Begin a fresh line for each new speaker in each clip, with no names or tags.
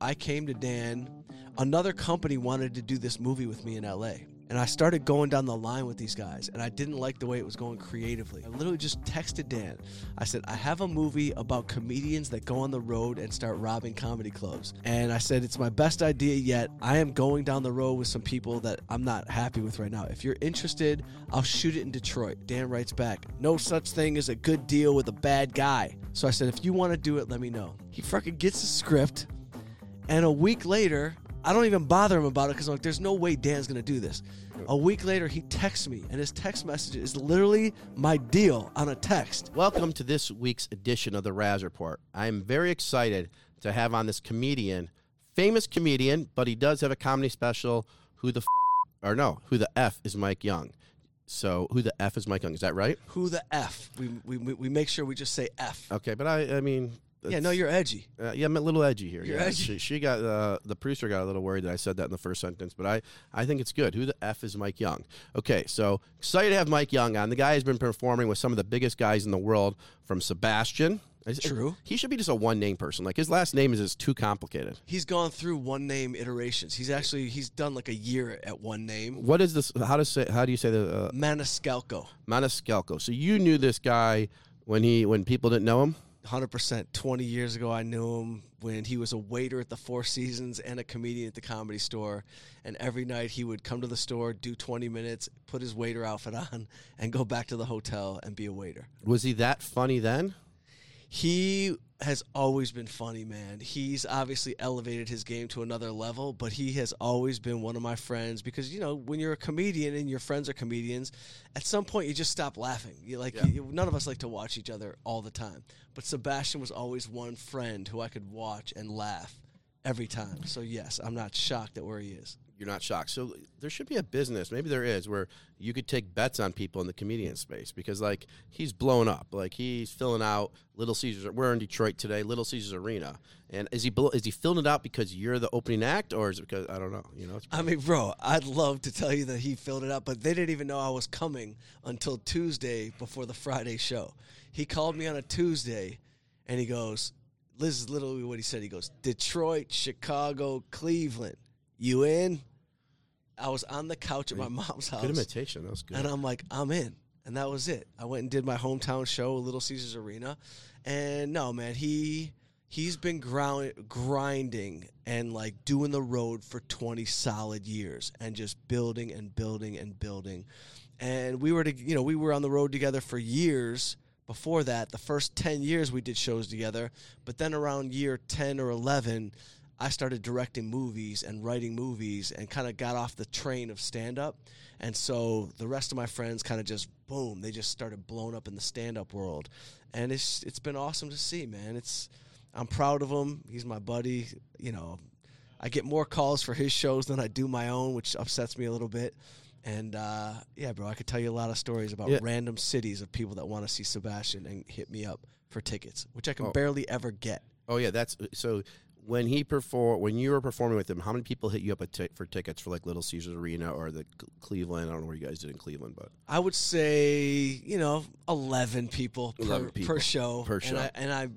I came to Dan. Another company wanted to do this movie with me in LA. And I started going down the line with these guys, and I didn't like the way it was going creatively. I literally just texted Dan. I said, I have a movie about comedians that go on the road and start robbing comedy clubs. And I said, It's my best idea yet. I am going down the road with some people that I'm not happy with right now. If you're interested, I'll shoot it in Detroit. Dan writes back, No such thing as a good deal with a bad guy. So I said, If you want to do it, let me know. He fucking gets the script. And a week later, I don't even bother him about it because I'm like, there's no way Dan's gonna do this. A week later, he texts me, and his text message is literally my deal on a text.
Welcome to this week's edition of the Raz Report. I am very excited to have on this comedian, famous comedian, but he does have a comedy special. Who the f- or no, who the f is Mike Young? So who the f is Mike Young? Is that right?
Who the f? We we, we we make sure we just say f.
Okay, but I I mean.
Yeah, no, you're edgy.
Uh, yeah, I'm a little edgy here.
You're
yeah.
edgy.
She, she got uh, the producer got a little worried that I said that in the first sentence, but I, I think it's good. Who the f is Mike Young? Okay, so excited to have Mike Young on. The guy has been performing with some of the biggest guys in the world, from Sebastian. Is-
True.
He should be just a one name person. Like his last name is just too complicated.
He's gone through one name iterations. He's actually he's done like a year at one name.
What is this? How to say? How do you say the uh,
Maniscalco.
Maniscalco? So you knew this guy when he when people didn't know him.
Hundred percent. Twenty years ago, I knew him when he was a waiter at the Four Seasons and a comedian at the Comedy Store. And every night he would come to the store, do twenty minutes, put his waiter outfit on, and go back to the hotel and be a waiter.
Was he that funny then?
He has always been funny, man. He's obviously elevated his game to another level, but he has always been one of my friends because you know when you're a comedian and your friends are comedians, at some point you just stop laughing. You like
Yeah.
you, none of us like to watch each other all the time, but Sebastian was always one friend who I could watch and laugh every time. So yes, I'm not shocked at where he is.
You're not shocked. So there should be a business, maybe there is, where you could take bets on people in the comedian space because, like, he's blown up. Like he's filling out Little Caesars. We're in Detroit today, Little Caesars Arena, and is he is he filling it out because you're the opening act, or is it because I don't know? You know,
I mean, bro, I'd love to tell you that he filled it up, but they didn't even know I was coming until Tuesday before the Friday show. He called me on a Tuesday and he goes, This is literally what he said. He goes, Detroit, Chicago, Cleveland. You in? I was on the couch at my mom's house.
good imitation. That was good.
And I'm like, I'm in. And that was it. I went and did my hometown show, Little Caesars Arena. And no, man, he he's been ground, grinding and like doing the road for 20 solid years and just building and building and building. And we were to, you know, we were on the road together for years before that. The first 10 years we did shows together, but then around year 10 or 11, I started directing movies and writing movies and kind of got off the train of stand up. And so the rest of my friends kind of just boom, they just started blowing up in the stand up world. And it's it's been awesome to see, man. It's I'm proud of him. He's my buddy, you know. I get more calls for his shows than I do my own, which upsets me a little bit. And uh, yeah, bro, I could tell you a lot of stories about
Yeah.
random cities of people that want to see Sebastian and hit me up for tickets, which I can
Oh.
barely ever get.
oh yeah, that's so. When he perform, when you were performing with him, how many people hit you up for tickets for like Little Caesars Arena or the Cle- Cleveland? I don't know where you guys did in Cleveland, but
I would say, you know, eleven people per
people
per show.
per
And
show.
I, and I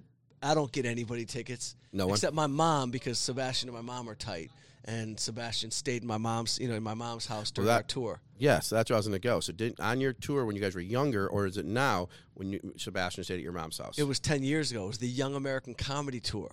I don't get anybody tickets.
No one?
Except my mom because Sebastian and my mom are tight. And Sebastian stayed in my mom's, you know, in my mom's house during
that-
our tour.
Yes, that's where I was going to go. So, did on your tour when you guys were younger, or is it now when you, Sebastian stayed at your mom's house?
It was 10 years ago. It was the Young American Comedy Tour.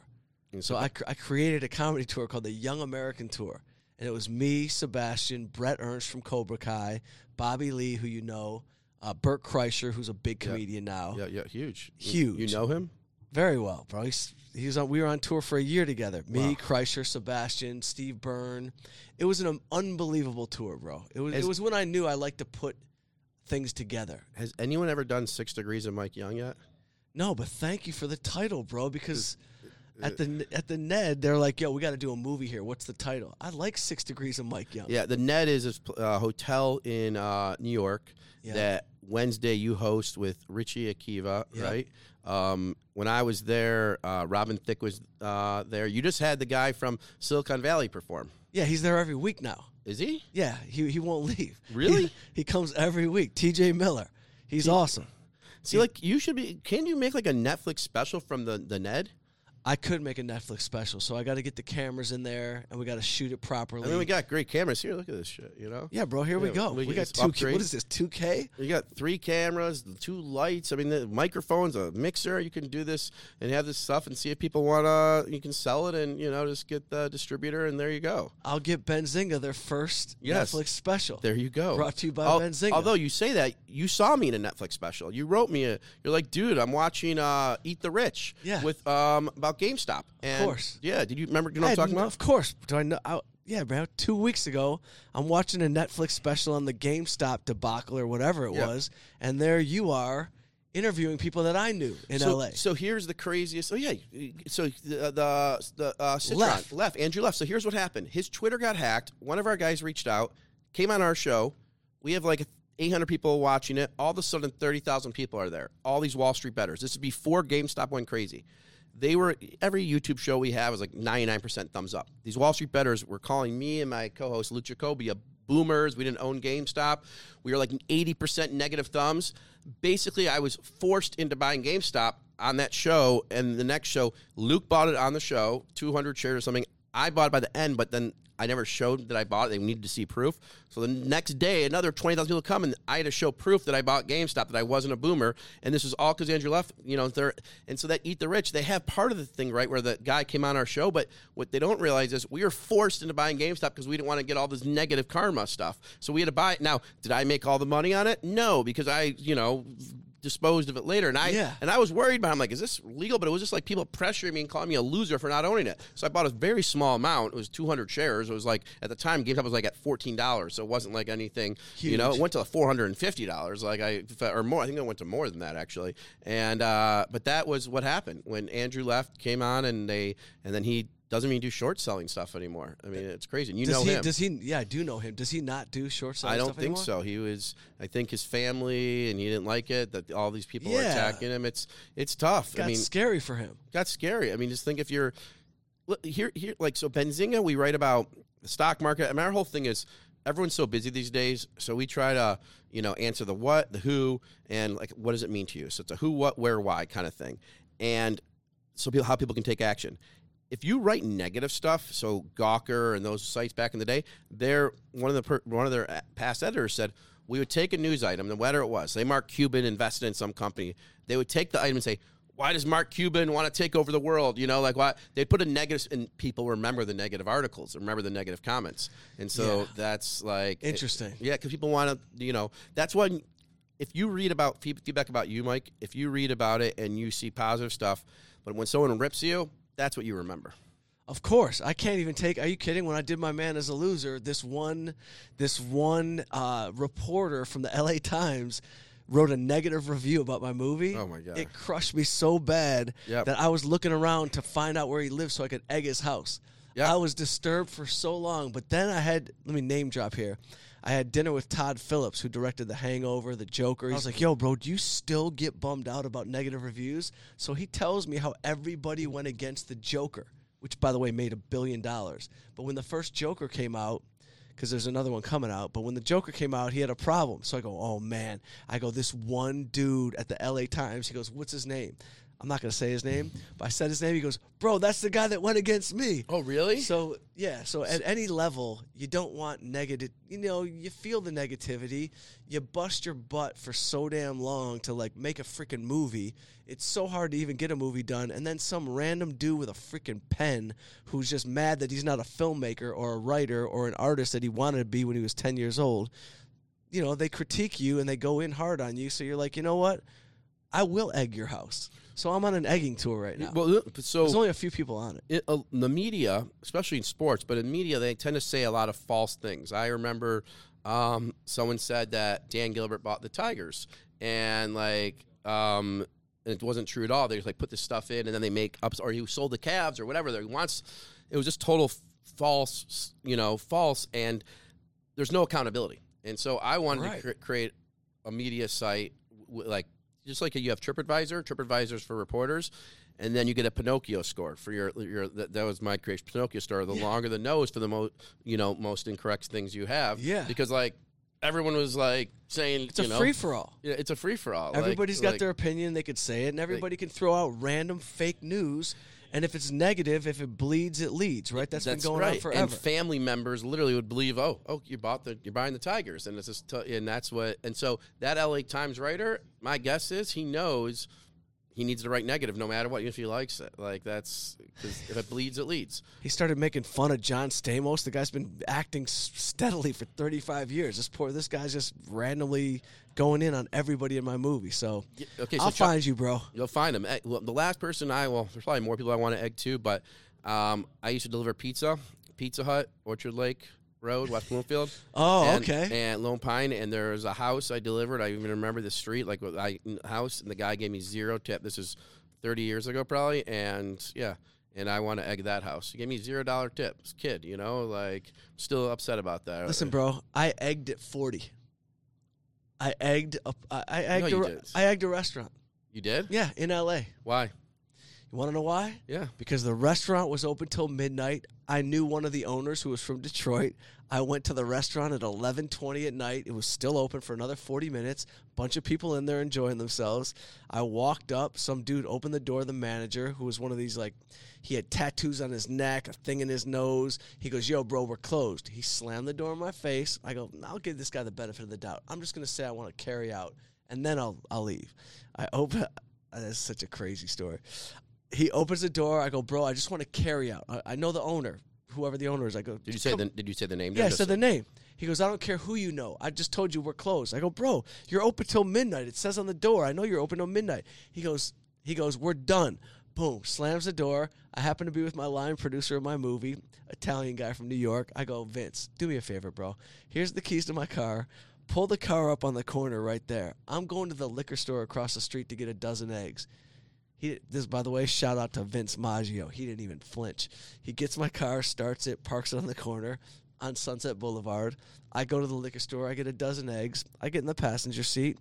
So I, cr- I created a comedy tour called the Young American Tour. And it was me, Sebastian, Bret Ernst from Cobra Kai, Bobby Lee, who you know, uh, Bert Kreischer, who's a big comedian now.
yeah, yeah, huge, You-
Huge.
You know him?
Very well, bro. He's, he was on, we were on tour for a year together. Me,
Wow.
Kreischer, Sebastian, Steve Byrne. It was an um, unbelievable tour, bro. It was,
As-
it was when I knew I liked to put things together.
Has anyone ever done Six Degrees of Mike Young yet?
No, but thank you for the title, bro. Because at the at the Ned, they're like, "Yo, we got to do a movie here. What's the title?" I like Six Degrees of Mike Young.
Yeah, the Ned is a uh, hotel in uh, New York
Yeah.
that Wednesday you host with Richie Akiva,
Yeah.
right? Um, when I was there, uh, Robin Thicke was uh, there. You just had the guy from Silicon Valley perform.
yeah, he's there every week now.
Is he?
Yeah, he he won't leave.
Really?
He, he comes every week. T.J. Miller, he's awesome.
See, like you should be. Can you make like a Netflix special from the the Ned?
I could make a Netflix special, so I got to get the cameras in there and we got to shoot it properly.
I mean, we got great cameras here. Look at this shit. You know.
yeah, bro. Here we go.
we
We, got two. K, what is this? Two K?
You got three cameras, two lights. I mean, the microphones, a mixer. You can do this and have this stuff and see if people want to. You can sell it and you know just get the distributor and there you go.
I'll get Benzinga their first
Yes.
Netflix special.
There you go.
Brought to you by
Al-
Benzinga.
Although you say that, you saw me in a Netflix special. You wrote me a. You're like, dude, I'm watching uh, Eat the Rich.
Yeah.
With um about GameStop. And
course.
Yeah. Did you remember? You know what I'm talking about?
Of course. Do I know? I, yeah, bro. Two weeks ago, I'm watching a Netflix special on the GameStop debacle or whatever it
Yeah.
was, and there you are interviewing people that I knew in
so,
LA.
So here's the craziest. Oh yeah. So the the, the uh, Citron,
Left.
left Andrew left. So here's what happened. His Twitter got hacked. One of our guys reached out, came on our show. We have like 800 people watching it. All of a sudden, 30,000 people are there. All these Wall Street bettors. This is before GameStop went crazy. They were every YouTube show we have is like 99% thumbs up. These Wall Street bettors were calling me and my co-host Lucha a boomers. We didn't own GameStop. We were like 80% negative thumbs. Basically, I was forced into buying GameStop on that show. And the next show, Luke bought it on the show, 200 shares or something. I bought it by the end, but then I never showed that I bought it. They needed to see proof. So the next day, another 20,000 people come, and I had to show proof that I bought GameStop, that I wasn't a boomer. And this was all because Andrew left, you know, and so that Eat the Rich, they have part of the thing, right, where the guy came on our show, but what they don't realize is we were forced into buying GameStop because we didn't want to get all this negative karma stuff. So we had to buy it. Now, did I make all the money on it? No, because I, you know, disposed of it later. And I
Yeah.
and I was worried about. it. I'm like, is this legal? But it was just like people pressuring me and calling me a loser for not owning it. So I bought a very small amount. It was 200 shares. It was like at the time GameStop was like at 14 dollars, so it wasn't like anything. You know, it went to 450 dollars, like I or more. I think it went to more than that actually. And uh, but that was what happened when Andrew left, came on, and they and then he doesn't even do short selling stuff anymore. I mean, it's crazy. And you
does
know
he?
him.
Does he? Yeah, I do know him. Does he not do short selling
I don't think
anymore?
so. He was, I think, his family, and he didn't like it that all these people were
Yeah.
attacking him. It's it's tough.
Got
I mean,
scary for him.
got scary. I mean, just think if you're here, here, like so. Benzinga, we write about the stock market. I mean, our whole thing is everyone's so busy these days, so we try to you know answer the what, the who, and like what does it mean to you. So it's a who, what, where, why kind of thing, and so people, how people can take action. If you write negative stuff, so Gawker and those sites back in the day, they're one of the per, one of their uh, past editors said we would take a news item, no matter it was. Say Mark Cuban invested in some company, they would take the item and say, "Why does Mark Cuban want to take over the world?" You know, like why they'd put a negative, and people remember the negative articles, remember the negative comments, and so
Yeah.
that's like
Interesting.
yeah, because people want to, you know, that's when if you read about feedback about you, Mike, if you read about it and you see positive stuff, but when someone rips you, that's what you remember.
Of course, I can't even take. Are you kidding? When I did my man as a loser, this one, this one uh, reporter from the L.A. Times wrote a negative review about my movie.
Oh, my God.
It crushed me so bad
Yep.
that I was looking around to find out where he lived so I could egg his house.
Yep.
I was disturbed for so long, but then I had. Let me name drop here. I had dinner with Todd Phillips, who directed The Hangover, The Joker. I was like, "Yo, bro, do you still get bummed out about negative reviews?" So he tells me how everybody went against The Joker, which, by the way, made a billion dollars. But when the first Joker came out, because there's another one coming out, but when the Joker came out, he had a problem. So I go, "Oh man!" I go, "This one dude at the L.A. Times." He goes, "What's his name?" I'm not gonna say his name, but I said his name. He goes, "Bro, that's the guy that went against me."
Oh, really?
So yeah, so at any level, you don't want negative. You know, you feel the negativity. You bust your butt for so damn long to like make a freaking movie. It's so hard to even get a movie done, and then some random dude with a freaking pen who's just mad that he's not a filmmaker or a writer or an artist that he wanted to be when he was ten years old. You know, they critique you and they go in hard on you. So you're like, you know what? I will egg your house. So I'm on an egging tour right now.
well, so
There's only a few people on it.
it, uh, the media, especially in sports, but in media, they tend to say a lot of false things. I remember um, someone said that Dan Gilbert bought the Tigers, and like um, and it wasn't true at all. They just like put this stuff in, and then they make up, or he sold the Cavs or whatever. They wants it was just total false, you know, false, and there's no accountability. And so I wanted
Right.
to cre- create a media site w- like just like you have TripAdvisor, TripAdvisor's for reporters, and then you get a Pinocchio score for your your that, that was my creation Pinocchio score. The
Yeah.
longer the nose for the most you know most incorrect things you have.
Yeah.
because like everyone was like saying
It's a
know,
free for all.
Yeah, it's a free for all.
Everybody's got their opinion. They could say it, and everybody can throw out random fake news. And if it's negative, if it bleeds, it leads. Right? That's been going
right.
on forever.
And family members literally would believe, oh, oh, you bought the, you're buying the Tigers, and it's just, t- and that's what, and so that LA Times writer, my guess is he knows he needs to write negative no matter what, even if he likes it. Like that's because if it bleeds, it leads.
He started making fun of John Stamos. The guy's been acting steadily for 35 years. This poor, this guy's just randomly going in on everybody in my movie. So
Yeah, Okay, so
I'll
Chuck-
find you, bro.
You'll find them. Well, the last person I well, there's probably more people I want to egg too, but um, I used to deliver pizza, Pizza Hut, Orchard Lake Road, West Bloomfield.
Oh,
and,
okay.
And Lone Pine, and there was a house I delivered. I even remember the street, like with I house, and the guy gave me zero tip. This is 30 years ago, probably, and yeah. And I want to egg that house. He gave me zero dollar tip. This kid, you know, like still upset about that.
Listen, bro, I egged at 40. I egged a, I, I egged
you
a,
did.
I egged a restaurant.
you did?
Yeah, in LA.
Why?
You want to know why?
Yeah.
because the restaurant was open till midnight. I knew one of the owners who was from Detroit. I went to the restaurant at 11:20 at night. It was still open for another 40 minutes. Bunch of people in there enjoying themselves. I walked up, some dude opened the door, the manager, who was one of these like he had tattoos on his neck, a thing in his nose. He goes, "Yo, bro, we're closed." He slammed the door in my face. I go, "I'll give this guy the benefit of the doubt. I'm just going to say I want to carry out and then I'll I'll leave." I open that's such a crazy story he opens the door. I go, bro, I just want to carry out. I, I know the owner, whoever the owner is. I go,
Did you say
"Come-
the Did you say the name?
Yeah, I said the name. He goes, I don't care who you know. I just told you we're closed. I go, bro, you're open till midnight. It says on the door. I know you're open till midnight. He goes, he goes, we're done. Boom, slams the door. I happen to be with my line producer of my movie, Italian guy from New York. I go, Vince, do me a favor, bro. Here's the keys to my car. Pull the car up on the corner right there. I'm going to the liquor store across the street to get a dozen eggs. He this by the way, shout out to Vince Maggio. He didn't even flinch. He gets my car, starts it, parks it on the corner on Sunset Boulevard. I go to the liquor store, I get a dozen eggs, I get in the passenger seat,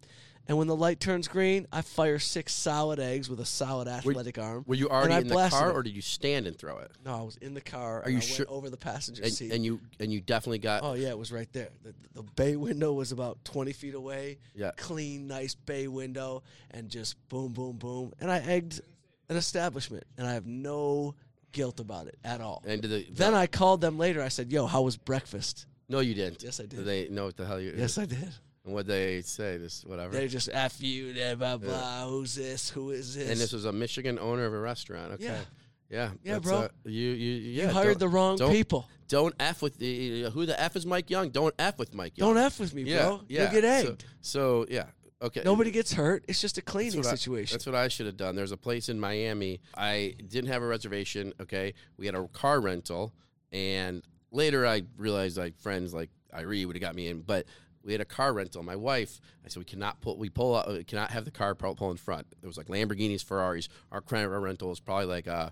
and when the light turns green, I fire six solid eggs with a solid athletic arm.
Were you already
I
in the
blasted
car,
it.
or did you stand and throw it?
No, I was in the car. Are you
sure-
Went over the passenger
And,
seat.
and you and you definitely got.
oh yeah, it was right there. The, the bay window was about twenty feet away.
Yeah.
Clean, nice bay window, and just boom, boom, boom. And I egged an establishment, and I have no guilt about it at all.
And did the,
Then I called them later. I said, "Yo, how was breakfast?"
no, you didn't.
Yes, I did.
Did they know what the hell you?
Yes, I did.
And what they say? This whatever.
They just f you, blah blah blah. Who's this? Who is this?
and this was a Michigan owner of a restaurant. Okay.
Yeah.
Yeah.
Yeah, bro.
uh, you you yeah.
you hired the wrong
don't-
people.
Don't f with the who the f is Mike Young. Don't f with Mike Young.
Don't f with me,
yeah,
bro.
Yeah.
You'll get
So-
egged.
So, yeah. Okay.
Nobody gets hurt. It's just a
That's
cleaning
I-
situation.
that's what I should have done. There's a place in Miami. I didn't have a reservation. Okay, we had a car rental, and later I realized like friends like Irie would have got me in, but we had a car rental. My wife, I said we cannot pull. We pull. Out, we cannot have the car pull, pull in front. There was like Lamborghinis, Ferraris. Our car rental was probably like a,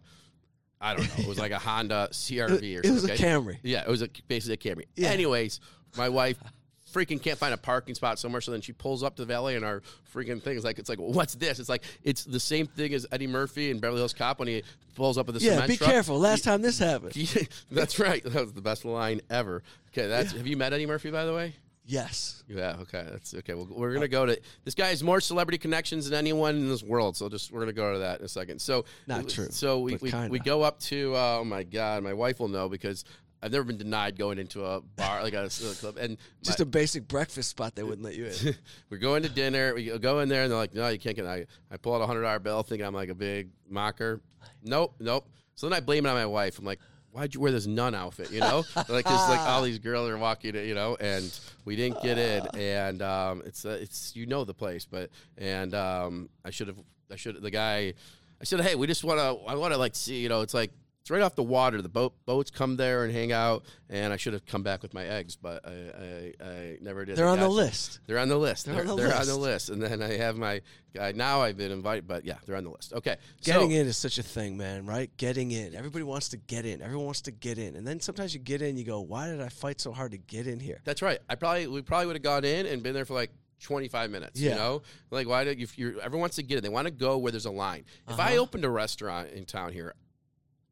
I don't know. It was like a Honda CRV or
it, it was
something.
a Camry.
Yeah, it was a, basically a Camry.
Yeah.
Anyways, my wife freaking can't find a parking spot somewhere, so then she pulls up to the valet and our freaking thing is like, it's like, what's this? It's like, it's the same thing as Eddie Murphy in Beverly Hills Cop when he pulls up with the
Yeah,
cement
be
truck.
careful. Last time this happened.
that's right. That was the best line ever. Okay, that's. Have you met Eddie Murphy by the way?
Yes.
Yeah. Okay. That's okay. Well, we're gonna go to this guy has more celebrity connections than anyone in this world. So just we're gonna go to that in a second. So
Not true,
So we we,
kinda.
we go up to uh, oh my god, my wife will know because I've never been denied going into a bar like a, a club and
Just
my-
a basic breakfast spot they wouldn't let you in.
we're going to dinner. We go in there and they're like, no, you can't get. I I pull out a hundred dollar bill, thinking I'm like a big mocker. Nope, nope. So then I blame it on my wife. I'm like, why'd you wear this nun outfit? You know, like because like all these girls are walking, you know, and we didn't get in. And um, it's uh, it's you know the place, but and um, I should have I should the guy. I said, hey, we just want to. I want to like see. You know, it's like. It's right off the water. The boat boats come there and hang out, and I should have come back with my eggs, but I I, I never did.
They're on the list.
They're on the list.
They're
They're,
on the
they're on
list.
the list. And then I have my guy. Now I've been invited, but yeah, they're on the list. Okay.
Getting
so,
in is such a thing, man, right? Getting in. Everybody wants to get in. Everyone wants to get in. And then sometimes you get in, you go, why did I fight so hard to get in here?
That's right. I probably we probably would have gone in and been there for like 25 minutes. You
Yeah.
know, like why do if you everyone wants to get in, they want to go where there's a line. If I
Uh-huh.
opened a restaurant in town here,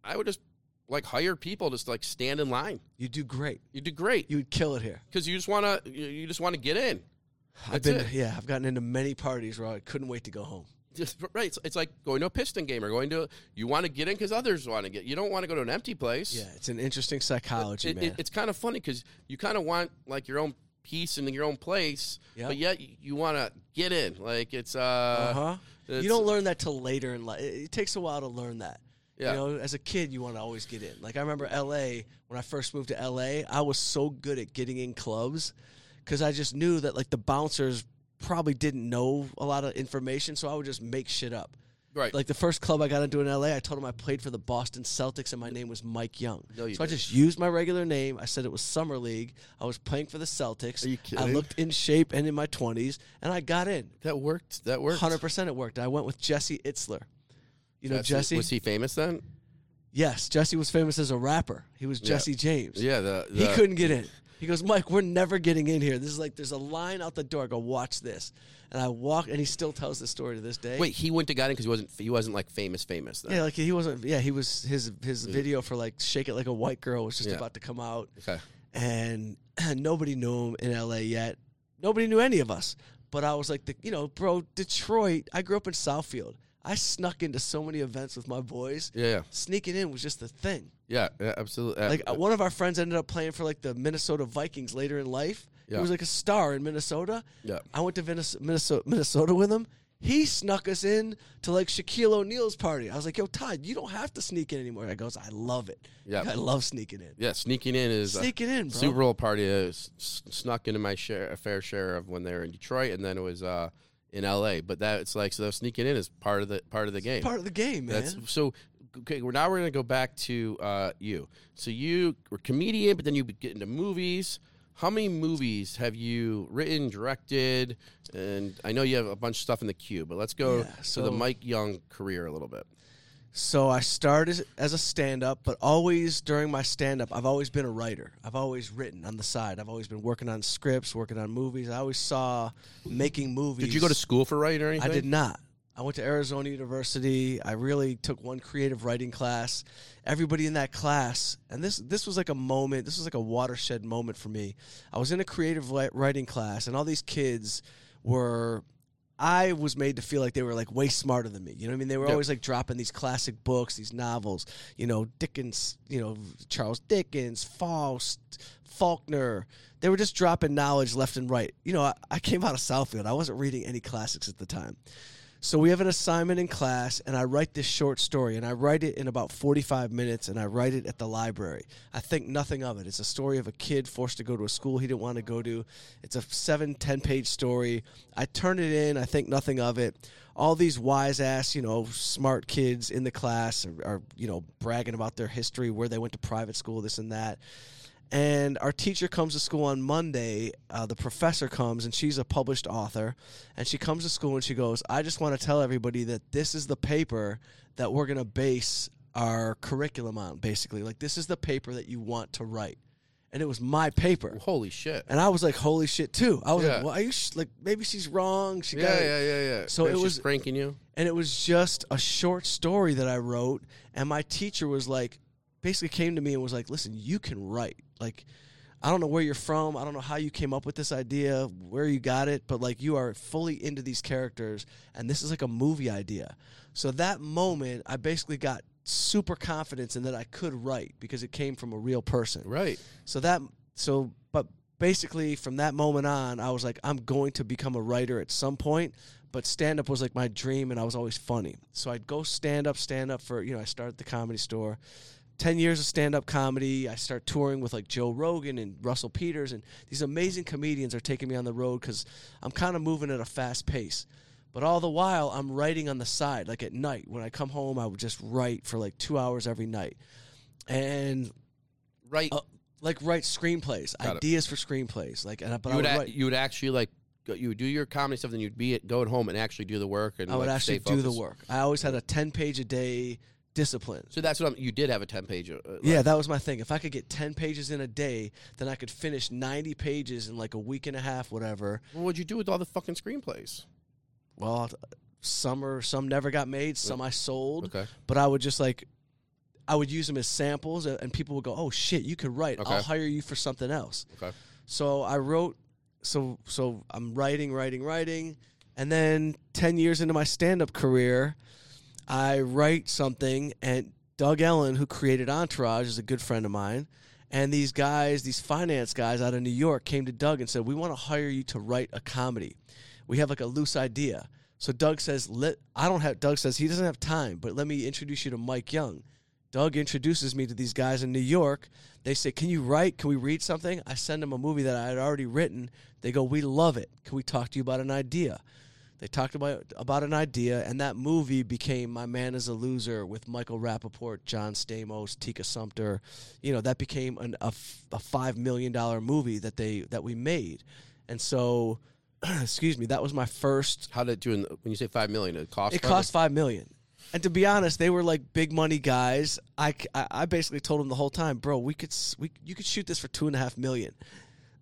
I would just like hire people just like stand in line.
You do great.
You do great
You would kill it here.
because you just want to you, just want to get in.
I've been,
it.
yeah, I've gotten into many parties where I couldn't wait to go home.
Just, right. It's, it's like going to a Piston game or going to. You want to get in because others want to get. You don't want to go to an empty place.
Yeah, it's an interesting psychology,
It-
man.
it- it's kind of funny because you kind of want like your own piece in your own place,
Yep.
but yet you, want to get in. Like it's uh,
uh-huh.
it's-
You don't learn that till later in life. It takes a while to learn that.
Yeah.
You know, as a kid, you want to always get in. Like I remember L.A. when I first moved to L.A. I was so good at getting in clubs because I just knew that like the bouncers probably didn't know a lot of information, so I would just make shit up.
right.
Like the first club I got into in LA, I told him I played for the Boston Celtics and my name was Mike Young.
No, you
so I
didn't.
just used my regular name. I said it was Summer League. I was playing for the Celtics.
Are you kidding?
I looked in shape and in my 20s, and I got in.
that worked. That worked.
100% it worked. I went with Jesse Itzler. You know Jesse?
was he famous then?
yes, Jesse was famous as a rapper. He was
Yeah.
Jesse James.
Yeah, the,
He couldn't get in. He goes, Mike, we're never getting in here. This is like, there's a line out the door. I go, watch this. And I walk, and he still tells the story to this day.
Wait, he went to got in because he wasn't. He wasn't like famous, famous. Then.
Yeah, like he wasn't. Yeah, he was. His his mm. video for like "Shake It Like a White Girl" was just
Yeah.
about to come out,
Okay.
and nobody knew him in L.A. yet. Nobody knew any of us. But I was like, the, you know, bro, Detroit. I grew up in Southfield. I snuck into so many events with my boys.
Yeah, yeah,
Sneaking in was just the thing.
yeah, yeah absolutely. Uh,
Like uh, one of our friends ended up playing for like the Minnesota Vikings later in life.
Yeah.
He was like a star in Minnesota.
yeah.
I went to Minnes- Minnesota, Minnesota with him. He snuck us in to like Shaquille O'Neal's party. I was like, "Yo, Todd, you don't have to sneak in anymore." I goes, "I love it.
Yeah.
I love sneaking in.
Yeah, sneaking in is uh,
Sneaking in, bro.
Super Bowl party. S- snuck into my share, a fair share of when they were in Detroit, and then it was uh, in L.A. But that it's like so sneaking in is part of the part of the game.
Part of the game, man.
That's so. Okay, well, now we're gonna go back to uh, you. So you were a comedian, but then you get into movies. How many movies have you written, directed? And I know you have a bunch of stuff in the queue, but let's go
Yeah,
to the Mike Young career a little bit.
So I started as a stand-up, but always during my stand-up, I've always been a writer. I've always written on the side. I've always been working on scripts, working on movies. I always saw making movies.
Did you go to school for writing or anything?
I did not. I went to Arizona University. I really took one creative writing class. Everybody in that class, and this this was like a moment. This was like a watershed moment for me. I was in a creative writing class, and all these kids were. I was made to feel like they were like way smarter than me. You know what I mean? They were
Yeah.
always like dropping these classic books, these novels. You know, Dickens. You know, Charles Dickens, Faust, Faulkner. They were just dropping knowledge left and right. You know, I, I came out of Southfield. I wasn't reading any classics at the time. So we have an assignment in class, and I write this short story, and I write it in about 45 minutes, and I write it at the library. I think nothing of it. It's a story of a kid forced to go to a school he didn't want to go to. It's a seven, 10 page story. I turn it in, I think nothing of it. All these wise ass, you know, smart kids in the class are, are, you know, bragging about their history, where they went to private school, this and that. And our teacher comes to school on Monday. Uh, the professor comes, and she's a published author. And she comes to school and she goes, I just want to tell everybody that this is the paper that we're going to base our curriculum on, basically. Like, this is the paper that you want to write. And it was my paper.
Holy shit!
And I was like, holy shit, too. I was
Yeah.
like, well, are you sh-? like, maybe she's wrong. She
Yeah,
got
yeah, yeah, yeah.
So
It's
it was-
pranking you.
and it was just a short story that I wrote. And my teacher was like, basically came to me and was like, listen, you can write. Like, I don't know where you're from. I don't know how you came up with this idea, where you got it, but like you are fully into these characters, and this is like a movie idea. So that moment, I basically got super confidence in that I could write because it came from a real person.
Right.
So that so but basically from that moment on I was like I'm going to become a writer at some point but stand up was like my dream and I was always funny. So I'd go stand up stand up for you know I started the comedy store. 10 years of stand up comedy. I start touring with like Joe Rogan and Russell Peters and these amazing comedians are taking me on the road cuz I'm kind of moving at a fast pace. But all the while I'm writing on the side like at night when I come home I would just write for like 2 hours every night. And
write
uh, like write screenplays,
Got it.
ideas for screenplays. Like, and I, but
you
I
would
would
a- you would actually like go, you would do your comedy stuff, then you'd be at, go at home and actually do the work. And
I would
like,
actually do the work. I always had a ten page a day discipline.
So that's what I'm, you did have a ten page. Uh, like-
Yeah, that was my thing. If I could get ten pages in a day, then I could finish ninety pages in like a week and a half, whatever.
Well, what'd you do with all the fucking screenplays?
Well, some are some never got made, some I sold,
Okay.
but I would just like. I would use them as samples, and and people would go, "Oh shit, you could write.
Okay.
I'll hire you for something else."
Okay.
So I wrote, so so I'm writing, writing, writing, And then 10 years into my stand up career, I write something, and Doug Ellin, who created Entourage, is a good friend of mine. And these guys, these finance guys out of New York, came to Doug and said, We want to hire you to write a comedy. We have like a loose idea. So Doug says, let, I don't have, Doug says he doesn't have time, but let me introduce you to Mike Young. Doug introduces me to these guys in New York. They say, Can you write? Can we read something? I send them a movie that I had already written. They go, We love it. Can we talk to you about an idea? They talked about about an idea, and that movie became My Man is a Loser with Michael Rapaport, John Stamos, Tika Sumpter. You know, that became an, a, a $5 million movie that, they, that we made. And so, excuse me, that was my first
How did? In, when you say five million, it cost.
it
five
cost five million. And to be honest, they were like big money guys. I I basically told them the whole time, bro, we could we you could shoot this for two and a half million.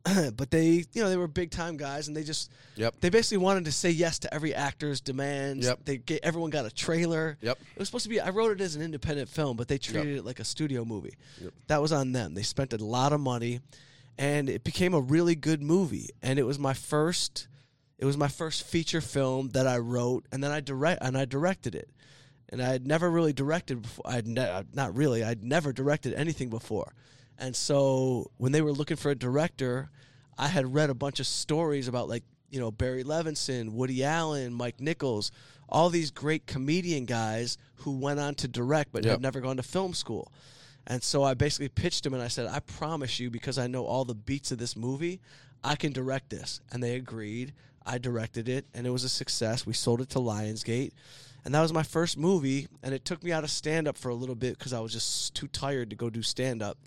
but they, you know, they were big time guys, and they just
Yep.
they basically wanted to say yes to every actor's demands.
Yep.
They get, everyone got a trailer.
Yep.
It was supposed to be. I wrote it as an independent film, but they treated it like a studio movie.
Yep.
That was on them. They spent a lot of money, and it became a really good movie. And it was my first. It was my first feature film that I wrote, and then I direct and I directed it. And I had never really directed before. I'd ne- not really. I'd never directed anything before. And so when they were looking for a director, I had read a bunch of stories about like you know Barry Levinson, Woody Allen, Mike Nichols, all these great comedian guys who went on to direct but
Yep.
had never gone to film school. And so I basically pitched him and I said, I promise you, because I know all the beats of this movie, I can direct this. And they agreed. I directed it and it was a success. We sold it to Lionsgate. And that was my first movie. And it took me out of stand up for a little bit because I was just too tired to go do stand up.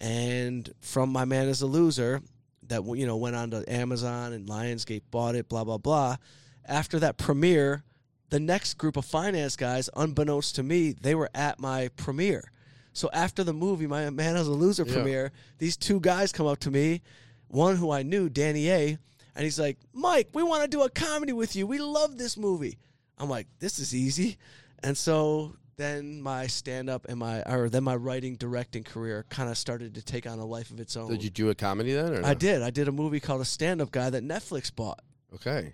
And from My Man is a Loser, that you know went on to Amazon and Lionsgate bought it, blah blah blah. After that premiere, the next group of finance guys, unbeknownst to me, they were at my premiere. So after the movie, My Man is a Loser
Yeah.
premiere, these two guys come up to me, one who I knew, Danny A, and he's like, Mike, we want to do a comedy with you. We love this movie. I'm like, this is easy. And so then my stand up and my or then my writing directing career kind of started to take on a life of its own.
Did you do a comedy then? Or no?
I did. I did a movie called A Stand Up Guy that Netflix bought.
Okay.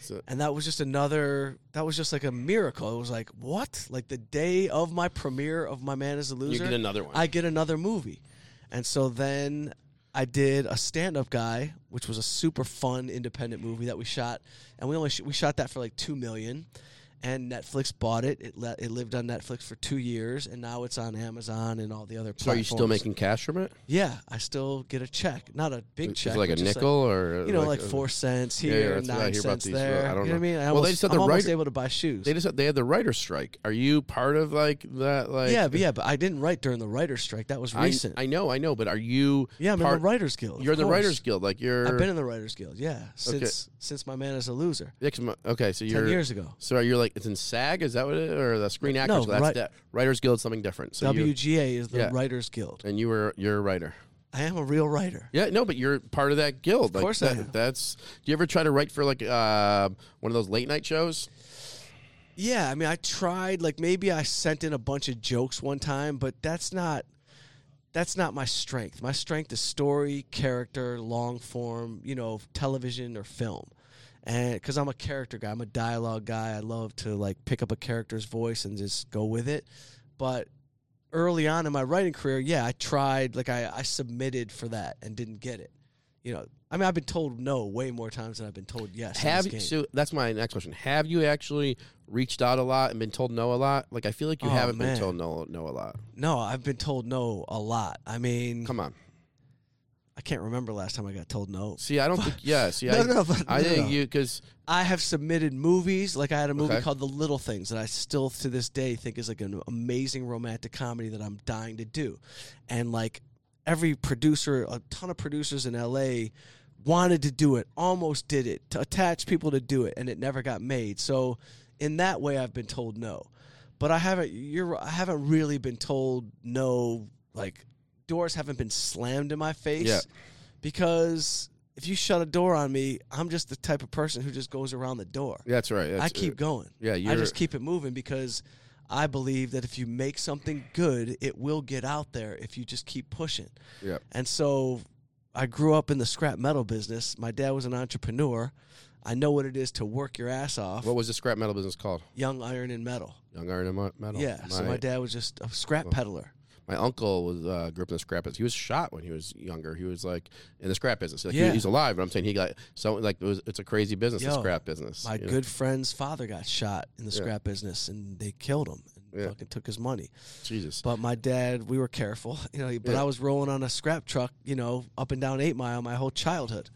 So
And that was just another that was just like a miracle. It was like, what? Like the day of my premiere of My Man is a Loser.
you get another one.
I get another movie. And so then I did a stand up guy, which was a super fun independent movie that we shot. And we only sh- we shot that for like 2 million. And Netflix bought it. It, le- it lived on Netflix for two years, and now it's on Amazon and all the other.
so are you still making cash from it?
Yeah, I still get a check, not a big check,
like a
just
nickel or
you know, like,
a- uh,
four cents
Yeah, yeah,
here,
I
nine cents
these, uh,
there.
I don't
you know what I mean? I
Well, they
almost,
said
I'm
the
almost
writer-
able to buy shoes.
They just they had the writer's strike. Are you part of like that? Like
yeah, but yeah, but I didn't write during the writers' strike. That was recent.
I know, I know, but are you?
yeah, I'm
part,
in the Writers Guild.
You're the. Writers Guild. Like you're.
I've been in the Writers Guild. Yeah, since since my man is a loser
Yeah, my- okay, so you're.
ten years ago.
So you're you like it's in SAG? Is that what it or the Screen
No,
Actors? Guild?
right-
That's that. Writers Guild, something different. So
WGA is the
Yeah.
Writers Guild.
and you were you're a writer.
I am a real writer.
Yeah, no, but you're part of that guild. Of
course I am.
That's. Do you ever try to write for like uh, one of those late night shows?
Yeah, I mean, I tried. Like maybe I sent in a bunch of jokes one time, but that's not that's not my strength. My strength is story, character, long form, you know, television or film. And because I'm a character guy, I'm a dialogue guy. I love to like pick up a character's voice and just go with it. But early on in my writing career, yeah, I tried. Like I, I submitted for that and didn't get it. You know, I mean, I've been told no way more times than I've been told yes.
Have you, so that's my next question. Have you actually reached out a lot and been told no a lot? Like I feel like you
Oh,
haven't
man.
been told no no a lot.
No, I've been told no a lot. I mean,
Come on.
I can't remember last time I got told no.
See, I don't think. Yeah, see,
No,
I,
no, but-
I
no,
think you because
I have submitted movies. Like I had a movie
Okay.
called The Little Things that I still to this day think is like an amazing romantic comedy that I'm dying to do. And like every producer, a ton of producers in LA wanted to do it, almost did it, to attach people to do it, and it never got made. So in that way I've been told no. But I haven't you're I haven't really been told no like doors haven't been slammed in my face
Yeah.
because if you shut a door on me, I'm just the type of person who just goes around the door.
that's right. That's,
I keep going.
Yeah.
I just keep it moving because I believe that if you make something good, it will get out there if you just keep pushing.
Yeah.
And so I grew up in the scrap metal business. My dad was an entrepreneur. I know what it is to work your ass off.
What was the scrap metal business called?
Young Iron and Metal.
Young Iron and Metal.
Yeah. so my dad was just a scrap peddler.
My uncle was uh, grew up in the scrap business. He was shot when he was younger. He was like in the scrap business. Like, he-
Yeah.
he's alive, but I'm saying he got so like it was, it's a crazy business, the scrap business.
My
you know?
good friend's father got shot in the
Yeah.
scrap business, and they killed him and
Yeah.
fucking took his money.
Jesus.
But my dad, we were careful, you know. But. I was rolling on a scrap truck, you know, up and down Eight Mile my whole childhood.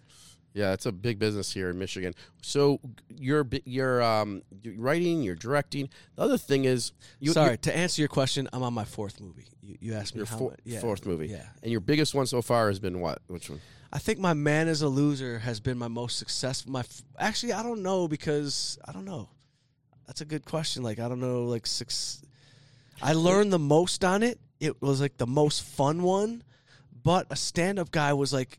Yeah, it's a big business here in Michigan. So you're you're um you're writing, you're directing. The other thing is, you,
Sorry to answer your question. I'm on my fourth movie. You, you asked me
your
how
four-
much- yeah,
fourth movie,
Yeah,
and your biggest one so far has been what? Which one?
I think my man is a loser has been my most successful. My actually, I don't know because I don't know. That's a good question. Like I don't know. Like six. I learned the most on it. It was like the most fun one, but a stand-up guy was like,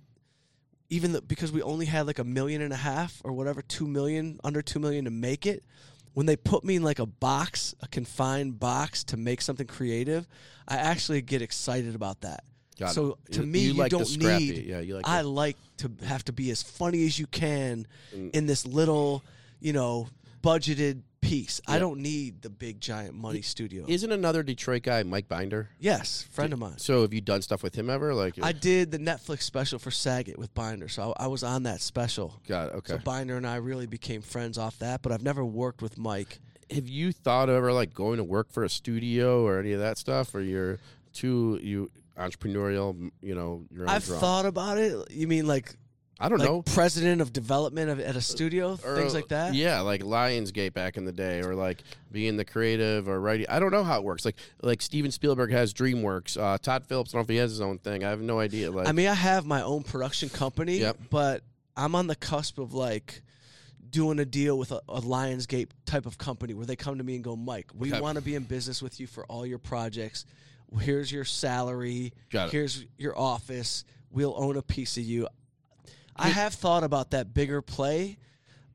even the, because we only had like a million and a half or whatever, two million, under two million to make it. When they put me in like a box, a confined box to make something creative, I actually get excited about that.
Got it.
so to
You-
me,
you
you,
like
don't need.
Yeah, you like
I
the-
like to have to be as funny as you can
Mm.
in this little, you know, budgeted piece. I don't need the big giant money studio.
Isn't another Detroit guy Mike Binder?
yes, friend of mine.
So have you done stuff with him ever? Like
I did the Netflix special for Saget with Binder, so I, I was on that special.
got it. Okay.
So Binder and I really became friends off that, but I've never worked with Mike.
have you thought of ever like going to work for a studio or any of that stuff, or you're too you entrepreneurial? You know, your own
I've thought about it. You mean like
I don't
like
know.
president of development of, at a studio,
Or,
things like that?
Yeah, like Lionsgate back in the day, or like being the creative or writing. I don't know how it works. Like like Steven Spielberg has DreamWorks. Uh, Todd Phillips, I don't know if he has his own thing. I have no idea. Like
I mean, I have my own production company,
Yep.
but I'm on the cusp of like doing a deal with a, a Lionsgate type of company where they come to me and go, Mike, we
Okay.
want to be in business with you for all your projects. Here's your salary.
Got it.
Here's your office. We'll own a piece of you. I have thought about that bigger play,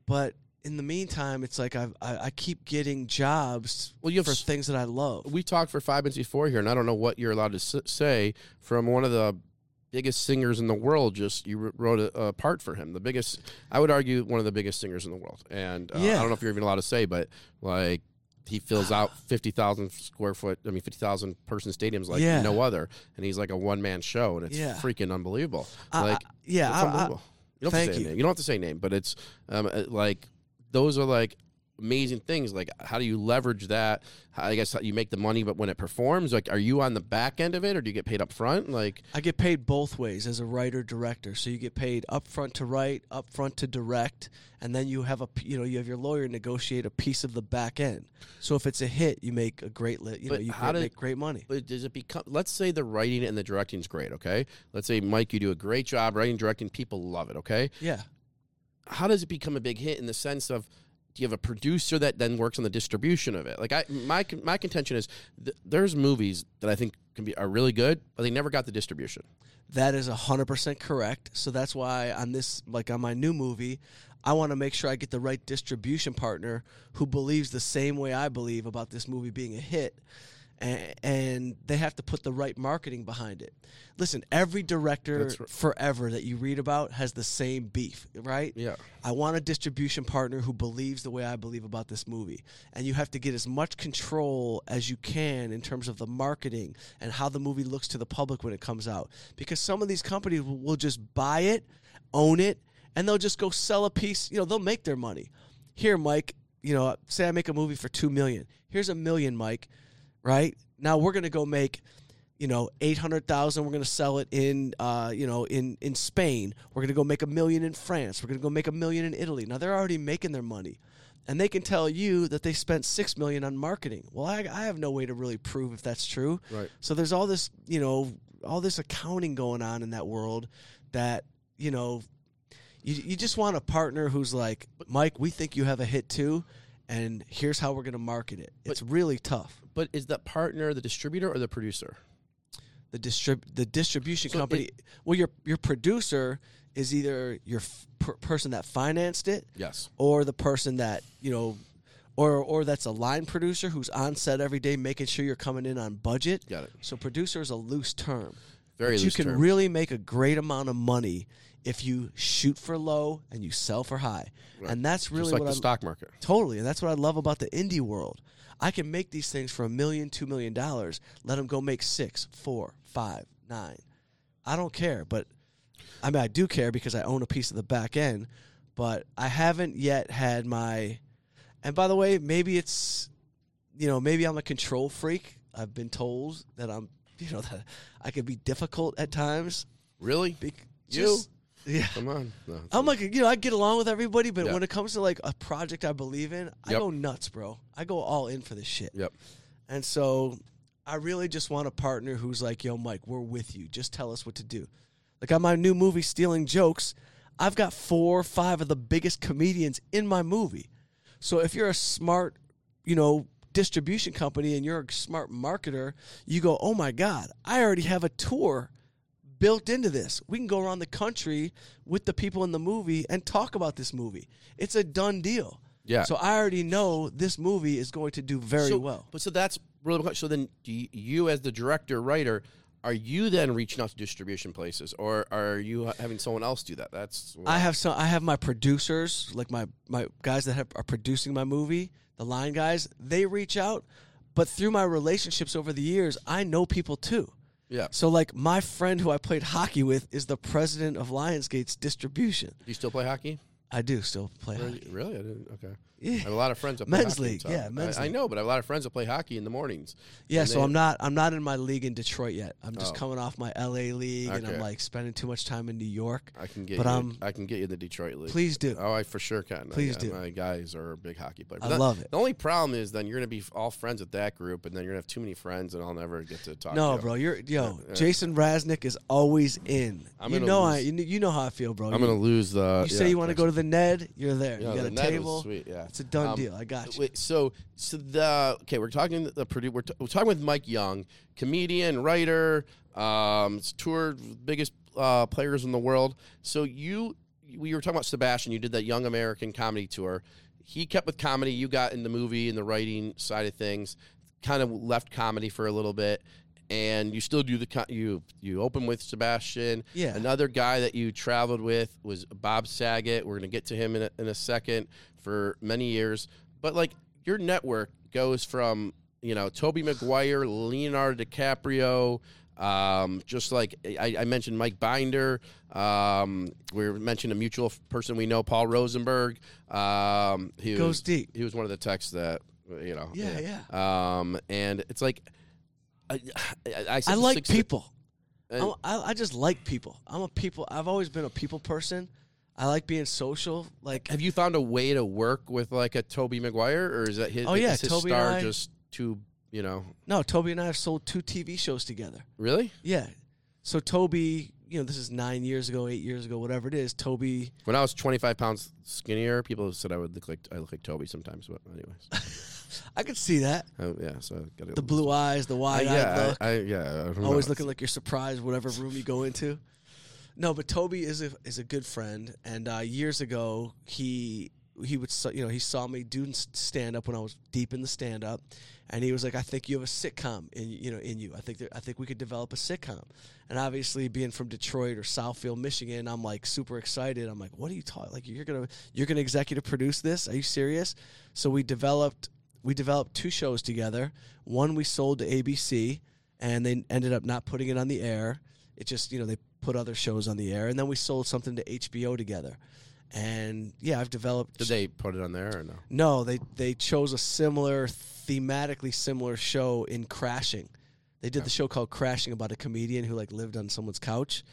but in the meantime, it's like I've, I I keep getting jobs
Well, you have
for
s-
things that I love.
we talked for five minutes before here, and I don't know what you're allowed to s- say from one of the biggest singers in the world. Just you wrote a, a part for him, the biggest. I would argue one of the biggest singers in the world, and uh, I
Yeah.
don't know if you're even allowed to say, but like. He fills out fifty thousand square foot. I mean, fifty thousand person stadiums like
Yeah.
no other, and he's like a one man show, and it's
Yeah.
freaking unbelievable.
I- I-
like,
yeah,
it's
I- I-
unbelievable. You don't have
thank
to say
you.
Name. You don't have to say name, but it's um, uh, like those are like amazing things. Like, how do you leverage that? How, I guess you make the money, but when it performs, like, are you on the back end of it, or do you get paid up front? Like,
I get paid both ways as a writer director. So you get paid up front to write, up front to direct, and then you have a you know you have your lawyer negotiate a piece of the back end. So if it's a hit, you make a great lit. You know
But
you
how did-
make great money.
but does it become? Let's say the writing and the directing is great. Okay, let's say Mike, you do a great job writing, directing. People love it. Okay,
Yeah,
how does it become a big hit in the sense of do you have a producer that then works on the distribution of it like i my my contention is th- there's movies that i think can be are really good but they never got the distribution
that is hundred percent correct. So that's why on this like on my new movie. I want to make sure I get the right distribution partner who believes the same way I believe about this movie being a hit. And, they have to put the right marketing behind it. Listen, every director
That's r-
forever that you read about has the same beef, right?
yeah
I want a distribution partner who believes the way I believe about this movie. And you have to get as much control as you can in terms of the marketing and how the movie looks to the public when it comes out. Because some of these companies will will just buy it, own it, and they'll just go sell a piece. You know, they'll make their money. Here, Mike, you know, say I make a movie for two million. Here's a million, Mike, right? Now we're gonna go make you know, eight hundred thousand. We're going to sell it in, uh, you know, in in Spain. We're going to go make a million in France. We're going to go make a million in Italy. Now they're already making their money, and they can tell you that they spent six million on marketing. Well, I, I have no way to really prove if that's true.
Right.
So there's all this, you know, all this accounting going on in that world that you know, you you just want a partner who's like, Mike, we think you have a hit too. And here's how we're going to market it. It's really tough.
but is that partner the distributor or the producer
the distrib- the distribution
So
company. well, your your producer is either your f- per- person that financed it,
yes
or the person that you know, or or that's a line producer who's on set every day, making sure you're coming in on budget.
got it
So producer is a loose term.
Very
But you can
term.
really make a great amount of money if you shoot for low and you sell for high.
Right.
And that's really
just like
what
the
I
stock market.
totally, and that's what I love about the indie world. I can make these things for a million, two million dollars. Let them go make six, four, five, nine. I don't care, but I mean, I do care because I own a piece of the back end. But I haven't yet had my. And by the way, maybe it's, you know, maybe I'm a control freak. I've been told that I'm, you know, that I can be difficult at times.
Really?
Be-
You?
just- yeah.
Come on. No,
I'm like, you know, I get along with everybody, but
Yeah.
when it comes to like a project I believe in, I
Yep.
go nuts, bro. I go all in for this shit.
Yep.
And so I really just want a partner who's like, yo, Mike, we're with you. Just tell us what to do. Like on my new movie, Stealing Jokes, I've got four or five of the biggest comedians in my movie. So if you're a smart, you know, distribution company and you're a smart marketer, you go, oh my God, I already have a tour built into this. We can go around the country with the people in the movie and talk about this movie. It's a done deal.
Yeah.
So I already know this movie is going to do very
so,
well.
But so that's really so then do you, you as the director writer are you then reaching out to distribution places or are you having someone else do that? That's
I have some. I have my producers, like my my guys that have, are producing my movie, the line guys. They reach out, but through my relationships over the years, I know people too.
Yeah.
So like my friend who I played hockey with is the president of Lionsgate's distribution.
Do you still play hockey?
I do still play
Really?
hockey.
Really? I didn't. Okay. I
Yeah,
have a lot of friends that play
Men's
hockey,
league,
so-
yeah, men's
I, I know, but I have a lot of friends that play hockey in the mornings.
yeah. So
they-
I'm not. I'm not in my league in Detroit yet. I'm just
Oh.
coming off my LA league, and I'm like spending too much time in New York.
I can get
But,
you.
um,
I can get you in the Detroit league.
Please do.
Oh, I for sure can.
Please
I,
do.
My guys are big hockey players.
I
that-
love it.
The only problem is then you're going to be all friends with that group, and then you're going to have too many friends, and I'll never get to talk.
No,
to you.
No bro, you're yo.
Yeah.
Jason Raznick is always in.
I'm
you
gonna
know
lose.
You, kn- you know how I feel, bro.
I'm
you,
to lose the.
You say you want to go to the Ned, you're there. You got
the
a
was
table.
Sweet, yeah.
It's a done
Um,
deal. I got you.
Wait, so so the okay, we're talking the produ- we're, t- we're talking with Mike Young, comedian, writer, um, s- tour biggest uh, players in the world. So you we were talking about Sebastian. You did that Young American comedy tour. He kept with comedy. You got in the movie and the writing side of things. Kind of left comedy for a little bit, and you still do the you you open with Sebastian.
Yeah.
Another guy that you traveled with was Bob Saget. We're gonna get to him in a, in a second for many years, but like your network goes from you know Tobey Maguire, Leonardo DiCaprio. Um, just like I, I mentioned, Mike Binder. Um, we mentioned a mutual person we know, Paul Rosenberg. Um, he
Goes
was,
deep.
He was one of the texts that you know.
Yeah, yeah.
Um, and it's like I, I, I,
like
success-
people.
and-
I'm, I, I just like people. I'm a people. I've always been a people person. I like being social. Like
Have you found a way to work with like a Tobey Maguire, or is that his?
Oh, yeah,
is his
Tobey and
star
I-
just too? You know,
no, Tobey and I have sold two TV shows together.
really?
Yeah. So Tobey, you know, this is nine years ago, eight years ago, whatever it is. Tobey,
When I was twenty five pounds skinnier, people said I would look like I look like Tobey sometimes. But anyways,
I could see that.
oh, yeah. So got
The blue eyes, the
Uh,
wide eyed
yeah,
look.
I, I, yeah. I don't
always
know.
looking like you're surprised whatever room you go into. No, but Tobey is a is a good friend, and uh, years ago he he would you know he saw me doing stand up when I was deep in the stand up, and he was like, I think you have a sitcom in you know in you. I think that, I think we could develop a sitcom, and obviously being from Detroit or Southfield, Michigan, I'm like super excited. I'm like, what are you talking? Like you're gonna you're gonna executive produce this? Are you serious? So we developed we developed two shows together. One we sold to ABC, and they ended up not putting it on the air. It just you know they put other shows on the air, and then we sold something to HBO together. And yeah, I've developed.
Did they put it on there or no?
No, they they chose a similar thematically similar show in Crashing. They did the show called Crashing about a comedian who like lived on someone's couch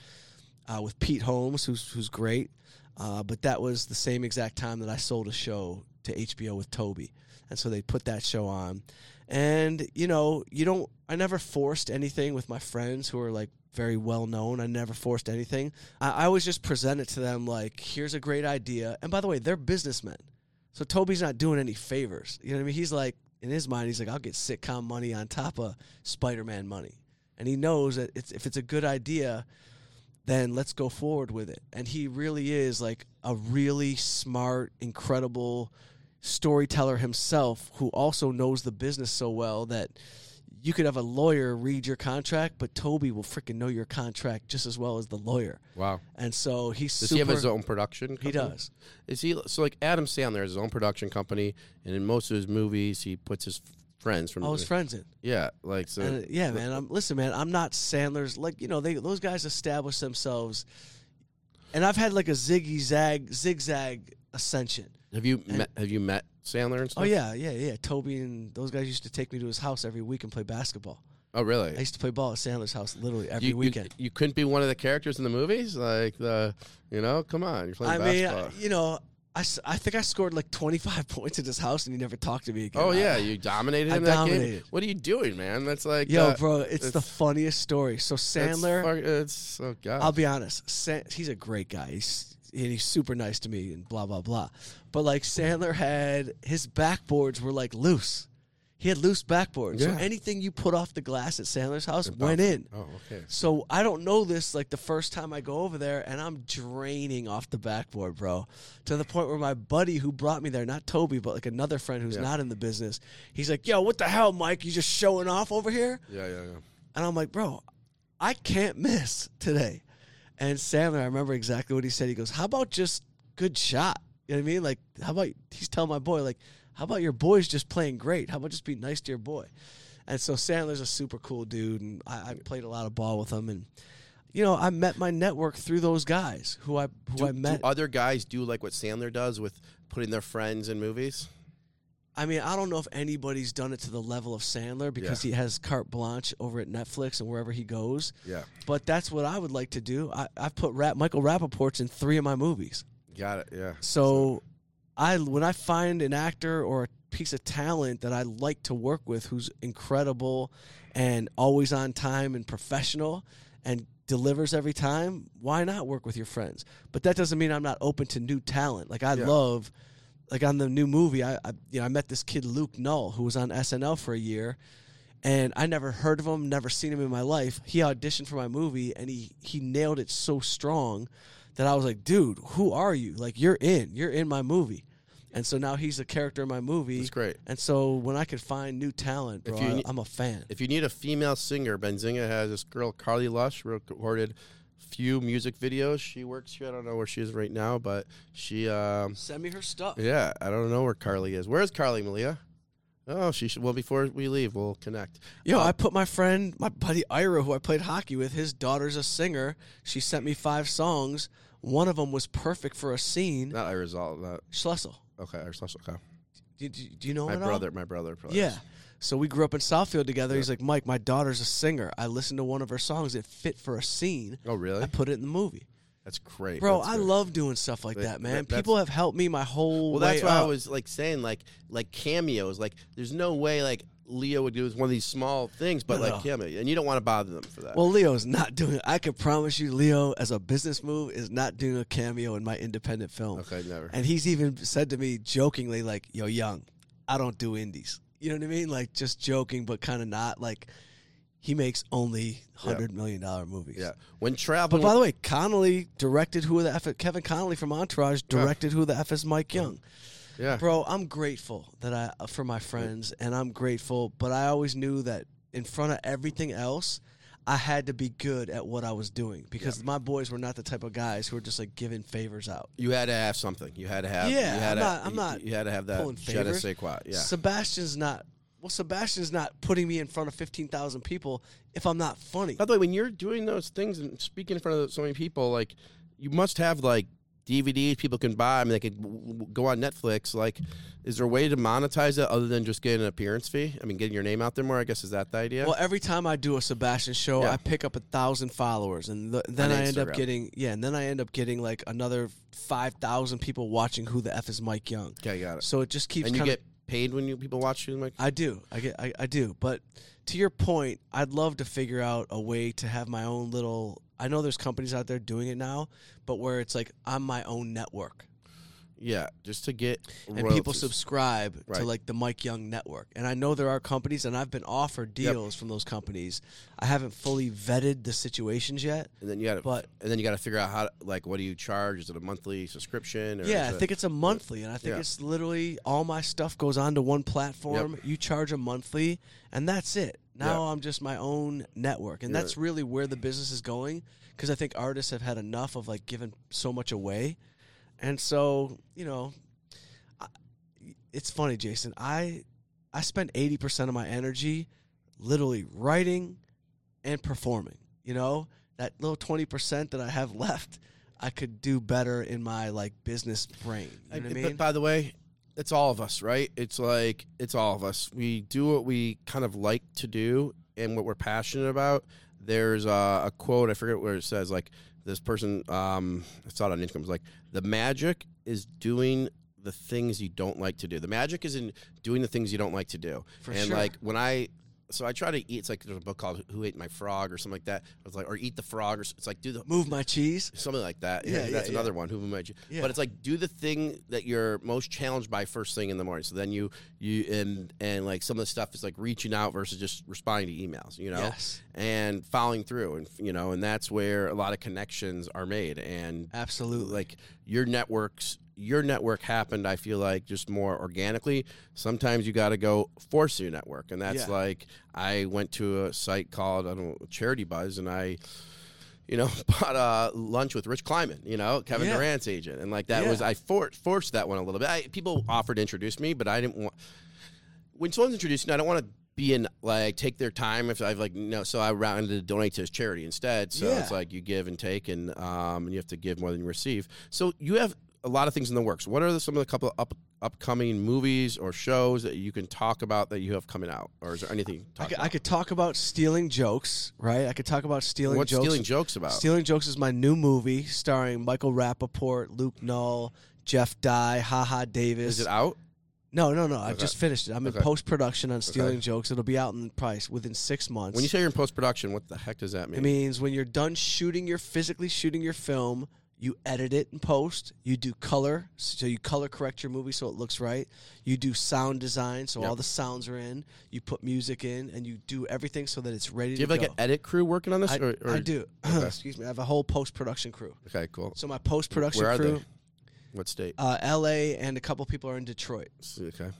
uh, with Pete Holmes, who's who's great. Uh, but that was the same exact time that I sold a show to HBO with Tobey, and so they put that show on. And you know, you don't. I never forced anything with my friends who are like very well known. I never forced anything. I, I always just present it to them like, here's a great idea. And by the way, they're businessmen. So Tobey's not doing any favors. You know what I mean? He's like, in his mind, he's like, I'll get sitcom money on top of Spider Man money. And he knows that it's, if it's a good idea, then let's go forward with it. And he really is like a really smart, incredible storyteller himself who also knows the business so well that you could have a lawyer read your contract, but Tobey will freaking know your contract just as well as the lawyer.
Wow.
And so he's
Does
super.
he have his own production?
He does.
Is he so like Adam Sandler has his own production company, and in most of his movies he puts his friends from.
I was friends in.
Yeah, like so.
And, yeah, man. I'm listen, man. I'm not Sandler's. Like you know, they those guys establish themselves, and I've had like a ziggy zag zigzag ascension.
Have you met? Have you met Sandler and stuff?
Oh yeah, yeah, yeah. Tobey and those guys used to take me to his house every week and play basketball.
Oh really?
I used to play ball at Sandler's house literally every
you, you-
weekend.
You, couldn't be one of the characters in the movies, like the, you know, come on, you're playing basketball.
I mean,
basketball.
uh, you know, I, I think I scored like 25 points at his house and he never talked to me again.
oh yeah, you dominated
I
in that game.
dominated.
What are you doing, man? That's like,
Yo,
uh,
bro, it's, the funniest story. So Sandler,
fuck- It's, oh god.
I'll be honest, Sa- he's a great guy. He's and he's super nice to me and blah blah blah. But like Sandler had his backboards were like loose. He had loose backboards. So anything you put off the glass at Sandler's house went in.
Oh okay.
So I don't know this like the first time I go over there and I'm draining off the backboard, bro. To the point where my buddy who brought me there, not Tobey, but like another friend who's
Yeah.
not in the business, he's like, Yo, what the hell, Mike? You just showing off over here?
Yeah, yeah, yeah.
And I'm like, bro, I can't miss today. And Sandler, I remember exactly what he said. He goes, How about just good shot? You know what I mean? Like, how about he's telling my boy, like, how about your boy's just playing great? How about just be nice to your boy? And so Sandler's a super cool dude, and I, I played a lot of ball with him. And you know, I met my network through those guys who I who
Do,
I met.
do other guys do like what Sandler does with putting their friends in movies?
I mean, I don't know if anybody's done it to the level of Sandler because he has carte blanche over at Netflix and wherever he goes.
Yeah,
But that's what I would like to do. I, I've put Rap, Michael Rapaport's in three of my movies.
Got it. Yeah.
So I when I find an actor or a piece of talent that I like to work with who's incredible and always on time and professional and delivers every time, why not work with your friends? But that doesn't mean I'm not open to new talent. Like I
Yeah.
love like on the new movie, I, I you know I met this kid Luke Null who was on SNL for a year and I never heard of him, never seen him in my life. He auditioned for my movie and he he nailed it so strong that I was like, dude, who are you? Like you're in, you're in my movie. And so now he's a character in my movie.
That's great.
And so when I could find new talent, bro,
If you
I, I'm a fan.
If you need a female singer, Benzinga has this girl Carly Lush recorded few music videos. She works here. I don't know where she is right now, but she um
Send me her stuff.
yeah, I don't know where Carly is. Where's Carly Malia? Oh, she should. Well, before we leave, we'll connect.
Yo,
Uh,
I put my friend, my buddy Ira, who I played hockey with, his daughter's a singer. She sent me five songs. One of them was perfect for a scene.
Not Irizal. Not
Schlessel.
okay. Irizal. Okay.
Do, do, do you know
My
him at all?
brother. My brother. Plays.
Yeah. So we grew up in Southfield together. He's like, Mike, my daughter's a singer. I listened to one of her songs. It fit for a scene.
Oh, really?
I put it in the movie.
That's great,
Bro,
That's
I
great.
love doing stuff like
That-
that, man. People have helped me my whole
Well, that's why I was like saying, like, like cameos. Like, there's no way like Leo would do is one of these small things, but
No,
like uh-huh.
no.
cameo, and you don't want to bother them for that.
Well, Leo's not doing it. I can promise you, Leo, as a business move, is not doing a cameo in my independent film.
okay, never.
And he's even said to me jokingly, like, yo, young, I don't do indies. You know what I mean? Like, just joking, but kind of not. Like, he makes only $100 million movies.
yeah, when traveling.
But by the way, Connolly directed Who the F Kevin Connolly from Entourage directed Who the F is Mike Young.
Yeah,
Bro, I'm grateful that I uh, for my friends and I'm grateful, but I always knew that in front of everything else, I had to be good at what I was doing because my boys were not the type of guys who were just like giving favors out.
you had to have something. You had to have.
Yeah,
you had
I'm
to,
not- I'm
you-
not
You had to have that.
pulling favors.
Yeah.
Sebastian's not well, Sebastian's not putting me in front of 15,000 people if I'm not funny.
By the way, when you're doing those things and speaking in front of so many people, like you must have like DVDs people can buy. I mean, they could w- w- go on Netflix. Like, is there a way to monetize it other than just getting an appearance fee? I mean, getting your name out there more. I guess is that the idea?
Well, every time I do a Sebastian show,
Yeah.
I pick up a thousand followers, and th- then
On
I end up getting yeah, and then I end up getting like another five thousand people watching Who the F is Mike Young.
okay, got it.
So it just keeps.
And you get paid when you people watch you, like
I do. I get. I, I do. But to your point, I'd love to figure out a way to have my own little. I know there's companies out there doing it now, but where it's like I'm my own network,
yeah, just to get
and people subscribe to like the Mike Young network. And I know there are companies, and I've been offered
Yep.
deals from those companies. I haven't fully vetted the situations yet.
and then you got to,
but-
and then you got to figure out how, to, like, what do you charge? Is it a monthly subscription? Or
Yeah, I think it's a monthly, and I think
Yeah.
it's literally all my stuff goes onto one platform. You charge a monthly, and that's it. Now I'm just my own network, and
Yeah.
that's really where the business is going. Because I think artists have had enough of like giving so much away, and so you know, I, it's funny, Jason. I I spend eighty percent of my energy literally writing and performing. You know, that little twenty percent that I have left, I could do better in my like business brain. You know what I
But
mean?
by the way, it's all of us, right? It's like it's all of us. We do what we kind of like to do and what we're passionate about. There's a, a quote I forget where it says like this person. Um, I saw it on Instagram. It's like the magic is doing the things you don't like to do. The magic is in doing the things you don't like to do.
For
and
sure.
like when I. So I try to eat. It's like there's a book called "Who Ate My Frog" or something like that. It's like or eat the frog or it's like do the
Move my cheese.
something like that.
Yeah,
Yeah, that's
yeah.
another one. Who might you?
Yeah.
But it's like do the thing that you're most challenged by first thing in the morning. So then you you and and like some of the stuff is like reaching out versus just responding to emails. You know,
Yes,
and following through, and you know, and that's where a lot of connections are made. And
absolutely.
like your networks your network happened i feel like just more organically sometimes you got to go force your network and that's
Yeah.
like i went to a site called i don't know charity buzz and i you know bought a lunch with rich kleiman you know kevin
Yeah.
durant's agent and like that
Yeah.
was i for, forced that one a little bit I, people offered to introduce me but i didn't want when someone's introducing i don't want to be in like take their time if I've like no so I rounded to donate to his charity instead so
Yeah.
it's like you give and take and um and you have to give more than you receive so you have a lot of things in the works what are the, some of the couple up upcoming movies or shows that you can talk about that you have coming out or is there anything
I could, I could talk about stealing jokes, right? I could talk about stealing
what's
jokes.
stealing jokes about
Stealing Jokes is my new movie starring Michael Rapaport, Luke Null, Jeff Dye, Haha Davis.
is it out
No, no, no. I
Okay.
just finished it. I'm in post production on Stealing
Okay.
Jokes. It'll be out in price within six months.
when you say you're in post-production what the heck does that mean
it means when you're done shooting your physically shooting your film, you edit it in post. You do color, so you color correct your movie so it looks right. You do sound design, so
Yep.
all the sounds are in. You put music in, and you do everything so that it's ready to
do you have
to
like an edit crew working on this
I,
or, or-
I do.
Okay.
Excuse me. I have a whole post production crew.
okay cool
So my post production
where are
crew,
they what state
uh, L.A. and a couple people are in Detroit.
okay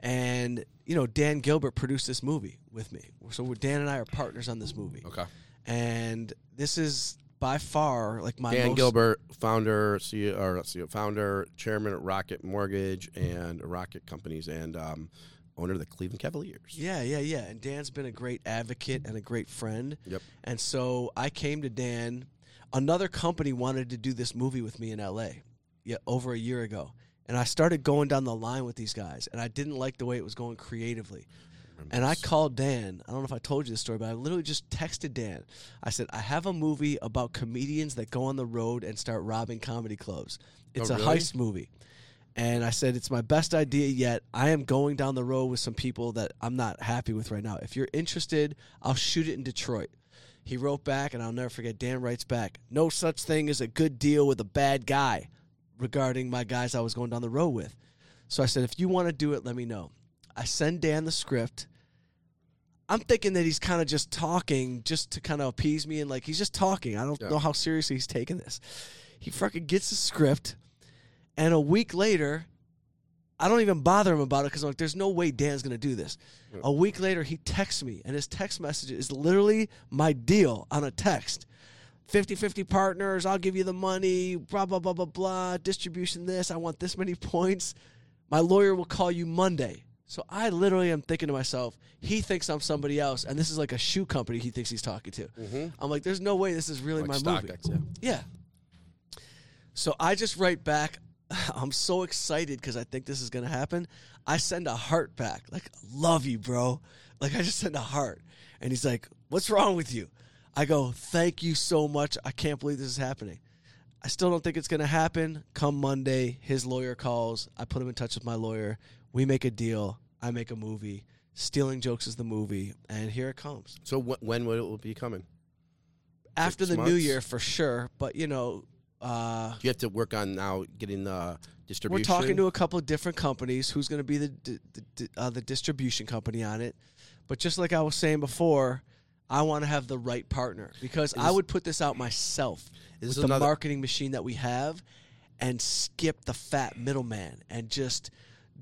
And you know, Dan Gilbert produced this movie with me. So Dan and I are partners on this movie.
okay
And this is by far like my
Dan
most,
Gilbert, founder, CEO, or CEO, founder, chairman at Rocket Mortgage and Rocket Companies, and um, owner of the Cleveland Cavaliers.
Yeah, yeah, yeah. And Dan's been a great advocate and a great friend.
Yep.
And so I came to Dan. Another company wanted to do this movie with me in LA, yeah, over a year ago. And I started going down the line with these guys, and I didn't like the way it was going creatively. And I called Dan. I don't know if I told you this story, but I literally just texted Dan. I said, I have a movie about comedians that go on the road and start robbing comedy clubs. It's
Oh,
a
really?
heist movie. And I said, It's my best idea yet. I am going down the road with some people that I'm not happy with right now. If you're interested, I'll shoot it in Detroit. He wrote back, and I'll never forget. Dan writes back, No such thing as a good deal with a bad guy regarding my guys I was going down the road with. So I said, If you want to do it, let me know. I send Dan the script. I'm thinking that he's kind of just talking just to kind of appease me and like he's just talking. I don't
Yeah.
know how seriously he's taking this. He fucking gets the script, and a week later, I don't even bother him about it because I'm like, there's no way Dan's gonna do this.
Yeah.
A week later, he texts me, and his text message is literally my deal on a text. 50 50 partners, I'll give you the money, blah, blah, blah, blah, blah, distribution this, I want this many points. My lawyer will call you Monday. So I literally am thinking to myself, he thinks I'm somebody else, and this is like a shoe company he thinks he's talking to.
Mm-hmm.
I'm like, there's no way this is really
Like
my movie.
StockX, yeah.
Yeah. So I just write back. I'm so excited because I think this is gonna happen. I send a heart back, like love you, bro. Like I just send a heart, and he's like, "What's wrong with you?" I go, "Thank you so much. I can't believe this is happening." I still don't think it's gonna happen. Come Monday, his lawyer calls. I put him in touch with my lawyer. We make a deal. I make a movie. Stealing jokes is the movie, and here it comes
So wh- when will it be coming?
after
Six
the new year for sure. But you know, uh,
you have to work on now getting the distribution?
We're talking to a couple of different companies. Who's going to be the di- the, di- uh, the distribution company on it? But just like I was saying before, I want to have the right partner because I would put this out myself
Is
with the
another-
marketing machine that we have, and skip the fat middleman and just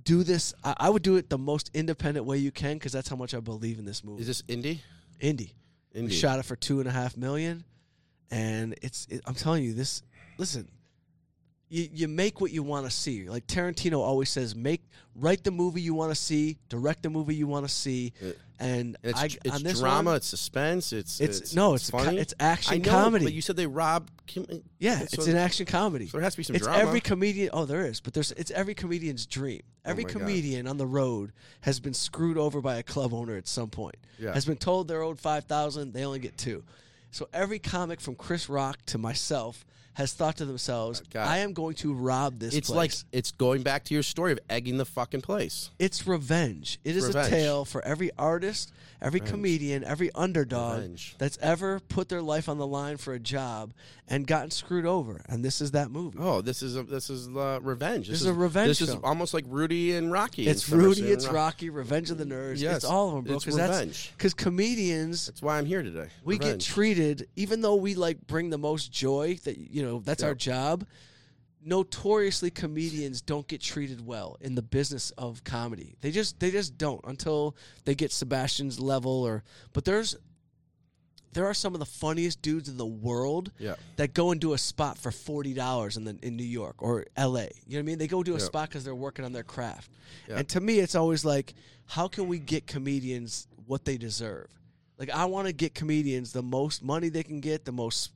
do this. I, I would do it the most independent way you can because that's how much I believe in this movie.
Is this indie?
Indie. We shot it for two and a half million, and it's. It, I'm telling you this. Listen, you you make what you want to see. Like Tarantino always says, make write the movie you want to see, direct the movie you want to see, and
And it's
I
it's drama.
one,
it's suspense. It's
it's, no, it's
funny.
co- it's action
I know,
comedy.
But you said they. Kim,
yeah,
so
it's an action comedy.
so there has to be some
it's
drama.
every comedian. Oh, there is, but there's it's every comedian's dream. Oh every
Oh my God.
comedian on the road has been screwed over by a club owner at some point.
Yeah.
Has been told they're owed five thousand, they only get two. So every comic from Chris Rock to myself has thought to themselves,
God.
"I am going to rob this."
it's
place.
like it's going back to your story of egging the fucking place.
it's revenge. It is
Revenge.
a tale for every artist, every comedian, every underdog
Revenge.
that's ever put their life on the line for a job and gotten screwed over. And this is that movie.
Oh, this is a, this is uh, revenge.
This is a revenge
This is almost like Rudy and Rocky.
It's Rudy, it's
Ro-
Rocky, Revenge of the Nerds.
Yes,
it's all of them, bro.
it's
Because that's
revenge.
because comedians
That's why I'm here today.
we get
Revenge.
treated, even though we like bring the most joy. That you know, that's our job. Notoriously, comedians don't get treated well in the business of comedy. They just they just don't until they get Sebastian's level or. But there's there are some of the funniest dudes in the world
Yeah.
that go and do a spot for forty dollars in the in New York or L.A. You know what I mean? They go do a
Yeah.
spot because they're working on their craft.
Yeah.
And to me, it's always like, how can we get comedians what they deserve? Like I want to get comedians the most money they can get, the most.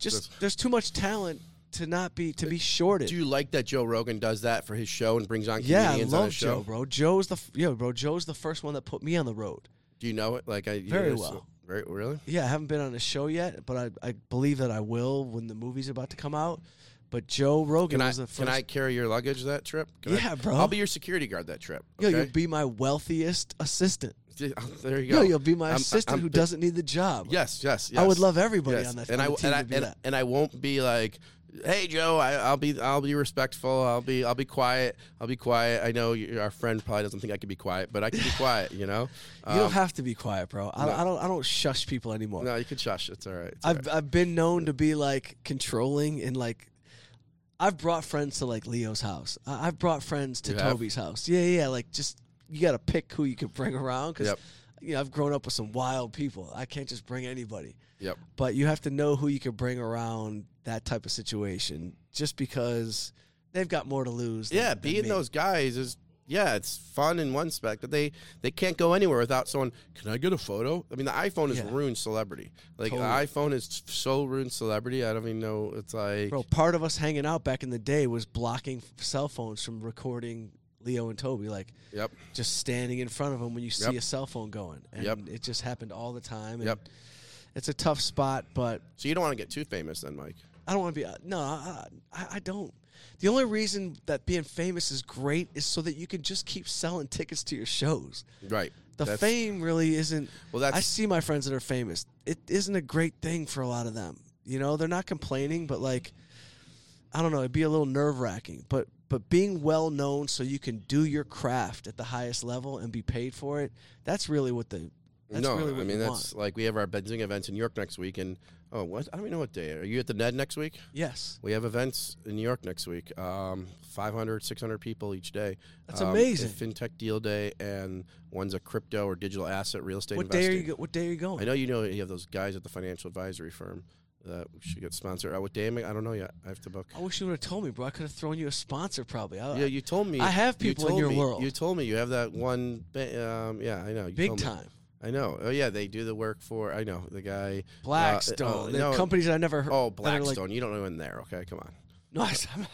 Just there's too much talent to not be to be shorted.
Do you like that Joe Rogan does that for his show and brings on
yeah, I
comedians on
love
his show?
Joe, bro. Joe's the f- yeah, bro. Joe's the first one that put me on the road.
Do you know it? Like I you
Very well.
so- Very really.
Yeah, I haven't been on a show yet, but I, I believe that I will when the movie's about to come out. But Joe Rogan
Can I
was the first.
can I carry your luggage that trip? Can I-
Yeah, bro.
I'll be your security guard that trip.
Yo,
Okay?
you'll be my wealthiest assistant.
there you
Yo,
go.
you'll be my
I'm-
assistant
I'm
who doesn't need the job.
Yes, yes, yes.
I would love everybody
yes.
on that
and I and I
to be
and,
that.
and I won't be like, hey Joe, I, I'll be I'll be respectful. I'll be I'll be quiet. I'll be quiet. I know you, our friend probably doesn't think I can be quiet, but I can be quiet. You know.
You don't
Um,
have to be quiet, bro. I,
no.
I don't. I don't shush people anymore.
No, you can shush. It's all right. It's
I've I've been known to be like controlling and like. I've brought friends to like Leo's house. I've brought friends to
You have?
Tobey's house. Yeah, yeah. Like just you got to pick who you can bring around because
Yep.
you know I've grown up with some wild people. I can't just bring anybody.
Yep.
But you have to know who you can bring around that type of situation, just because they've got more to lose. Than,
Yeah, being those guys is yeah, it's fun in one spec, but they they can't go anywhere without someone. Can I get a photo? I mean, the iPhone has
Yeah.
ruined celebrity. Like
Totally.
the iPhone is so ruined celebrity. I don't even know. It's like
Bro, part of us hanging out back in the day was blocking cell phones from recording Leo and Tobey. Like
yep,
just standing in front of them when you see
Yep.
a cell phone going. And
Yep.
it just happened all the time. And
Yep.
It's a tough spot, but
So you don't want to get too famous, then, Mike.
I don't want to be. uh, No, I, I, I don't. The only reason that being famous is great is so that you can just keep selling tickets to your shows.
Right.
The
That's-
fame really isn't.
Well, that's
I see my friends that are famous. It isn't a great thing for a lot of them. You know, they're not complaining, but like, I don't know, it'd be a little nerve wracking. But but being well known so you can do your craft at the highest level and be paid for it. That's really what the. That's
no.
really what
I mean, that's like we have our Benzinga events in New York next week, and oh, what? I don't even know what day. Are you at the Ned next week?
Yes,
We have events in New York next week. Um, 500, 600 people each day.
That's
Um, a
amazing.
FinTech deal day, and one's a crypto or digital asset real estate
what day are you? go- What day are you going?
I know you know you have those guys at the financial advisory firm that we should get sponsored. Uh, what day am I? I don't know yet. I have to book.
I wish you would have told me, bro. I could have thrown you a sponsor, probably. I,
Yeah, you told me.
I have
you
people in your
me-
world.
You told me you have that one. Um, yeah, I know. You
big
told me.
time.
I know. Oh yeah, they do the work for. I know the guy.
Blackstone.
oh,
the
no.
companies I never heard.
Oh,
are like-
Blackstone. you don't know in there. Okay, come on.
no, I'm,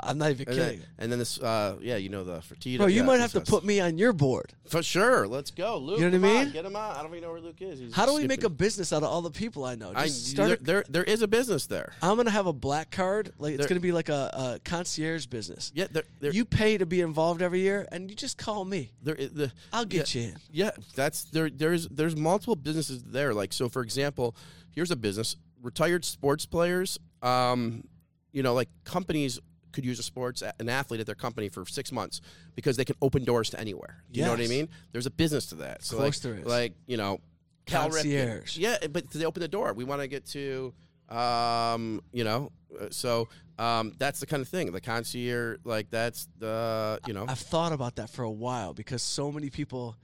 I'm not even
And
kidding.
then, and then this. Uh, yeah, you know the Fertitta.
Bro, you
yeah,
might have to put me on your board.
for sure. Let's go, Luke.
You know what I
come on,
mean?
get him out. I don't even know where Luke is. He's
How do we make a
skipping.
business out of all the people I know?
I
start
there,
a-
there there is a business there.
I'm gonna have a black card. Like it's
There-
gonna be like a, a concierge business.
Yeah, there there
You pay to be involved every year, and you just call me.
there is the
I'll get you in.
Yeah, that's there. There's there's multiple businesses there. Like so, for example, here's a business: retired sports players. Um, you know, like companies could use a sports an athlete at their company for six months because they can open doors to anywhere. Do you know what I mean? There's a business to that. So like. Like you know, Cal Ripken.
Concierge.
Yeah, but they open the door. We want to get to. Um, you know, Uh, So um, that's the kind of thing. The concierge, like that's the you know.
I've thought about that for a while because so many people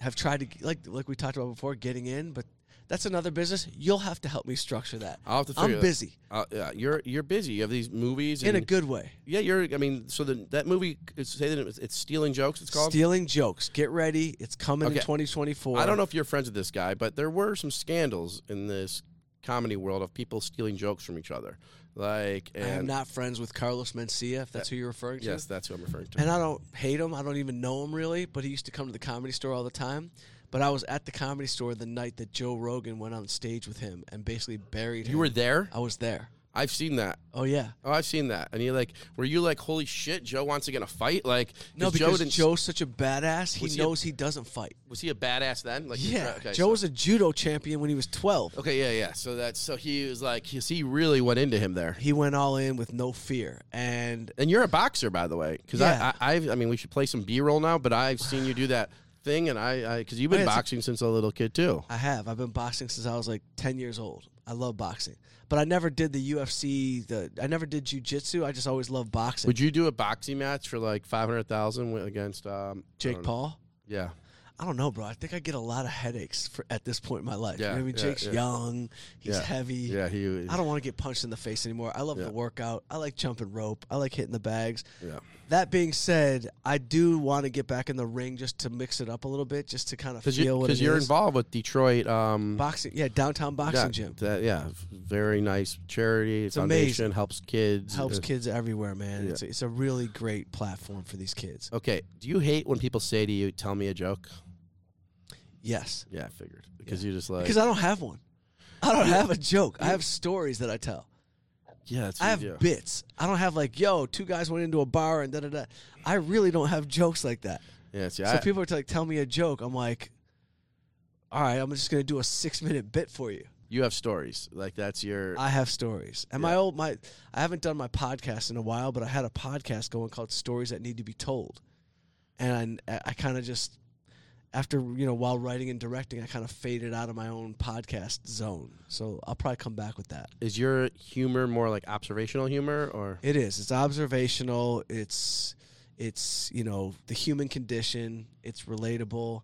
have tried to like like we talked about before getting in, but that's another business. You'll have to help me structure that.
I'll have to
I'm busy
Uh, yeah, you're you're busy. You have these movies
in a good way.
Yeah, you're. I mean, so the, that movie that it's, it's stealing jokes. It's called.
Stealing jokes. Get ready. It's coming in 2024.
I don't know if you're friends with this guy, but there were some scandals in this comedy world of people stealing jokes from each other. Like,
I am not friends with Carlos Mencia, if that's who you're referring to.
yes, that's who I'm referring to.
And I don't hate him. I don't even know him really, but he used to come to the comedy store all the time. But I was at the comedy store the night that Joe Rogan went on stage with him and basically buried him.
you were there.
I was there.
I've seen that.
Oh yeah.
Oh, I've seen that. And you're like, were you like, holy shit, Joe wants to get in a fight? Like,
no, because
Joe didn't.
Joe's such a badass. He
he a-
knows he doesn't fight.
was he a badass then? Like,
Yeah.
okay,
Joe
so-
was a judo champion when he was 12.
Okay, yeah, yeah. So that's so he was like, he, he really went into him there.
He went all in with no fear. And
And you're a boxer, by the way, because
Yeah.
I, I, I've, I mean, we should play some B-roll now. But I've seen you do that thing, and I, because you've been
yeah, it's a-
boxing since a little kid too.
I have. I've been boxing since I was like 10 years old. I love boxing. But I never did the UFC. The I never did jujitsu. I just always loved boxing.
Would you do a boxing match for like five hundred thousand against um,
Jake
don't know.
Paul?
Yeah,
I don't know, bro. I think I get a lot of headaches for, at this point in my life.
Yeah,
you know I mean?
yeah,
Jake's
yeah.
young. He's heavy.
yeah. He,
I don't want to get punched in the face anymore. I love the workout. I like jumping rope. I like hitting the bags.
yeah.
That being said, I do want to get back in the ring just to mix it up a little bit, just to kind of feel
you,
what it
because you're
is.
involved with Detroit. Um,
Boxing, yeah, downtown boxing
yeah,
gym
That, yeah, very nice charity
It's
foundation
amazing.
helps kids.
helps
Uh,
kids everywhere, man.
Yeah.
It's a, it's a really great platform for these kids.
Okay, do you hate when people say to you, "Tell me a joke"?
Yes,
Yeah, I figured because you just like
because I don't have one. I don't have a joke. I have stories that I tell.
Yeah, that's
I have
do.
bits. I don't have like, yo, two guys went into a bar and da da da. I really don't have jokes like that.
yeah, see,
So
I,
people are like, tell me a joke. I'm like, all right, I'm just gonna do a six minute bit for you.
you have stories like that's your.
I have stories, and my old my I haven't done my podcast in a while, but I had a podcast going called Stories That Need to Be Told, and I, I kind of just after you know while writing and directing, I kind of faded out of my own podcast zone. So I'll probably come back with that.
is your humor more like observational humor or?
It is. It's observational. It's it's you know the human condition. It's relatable.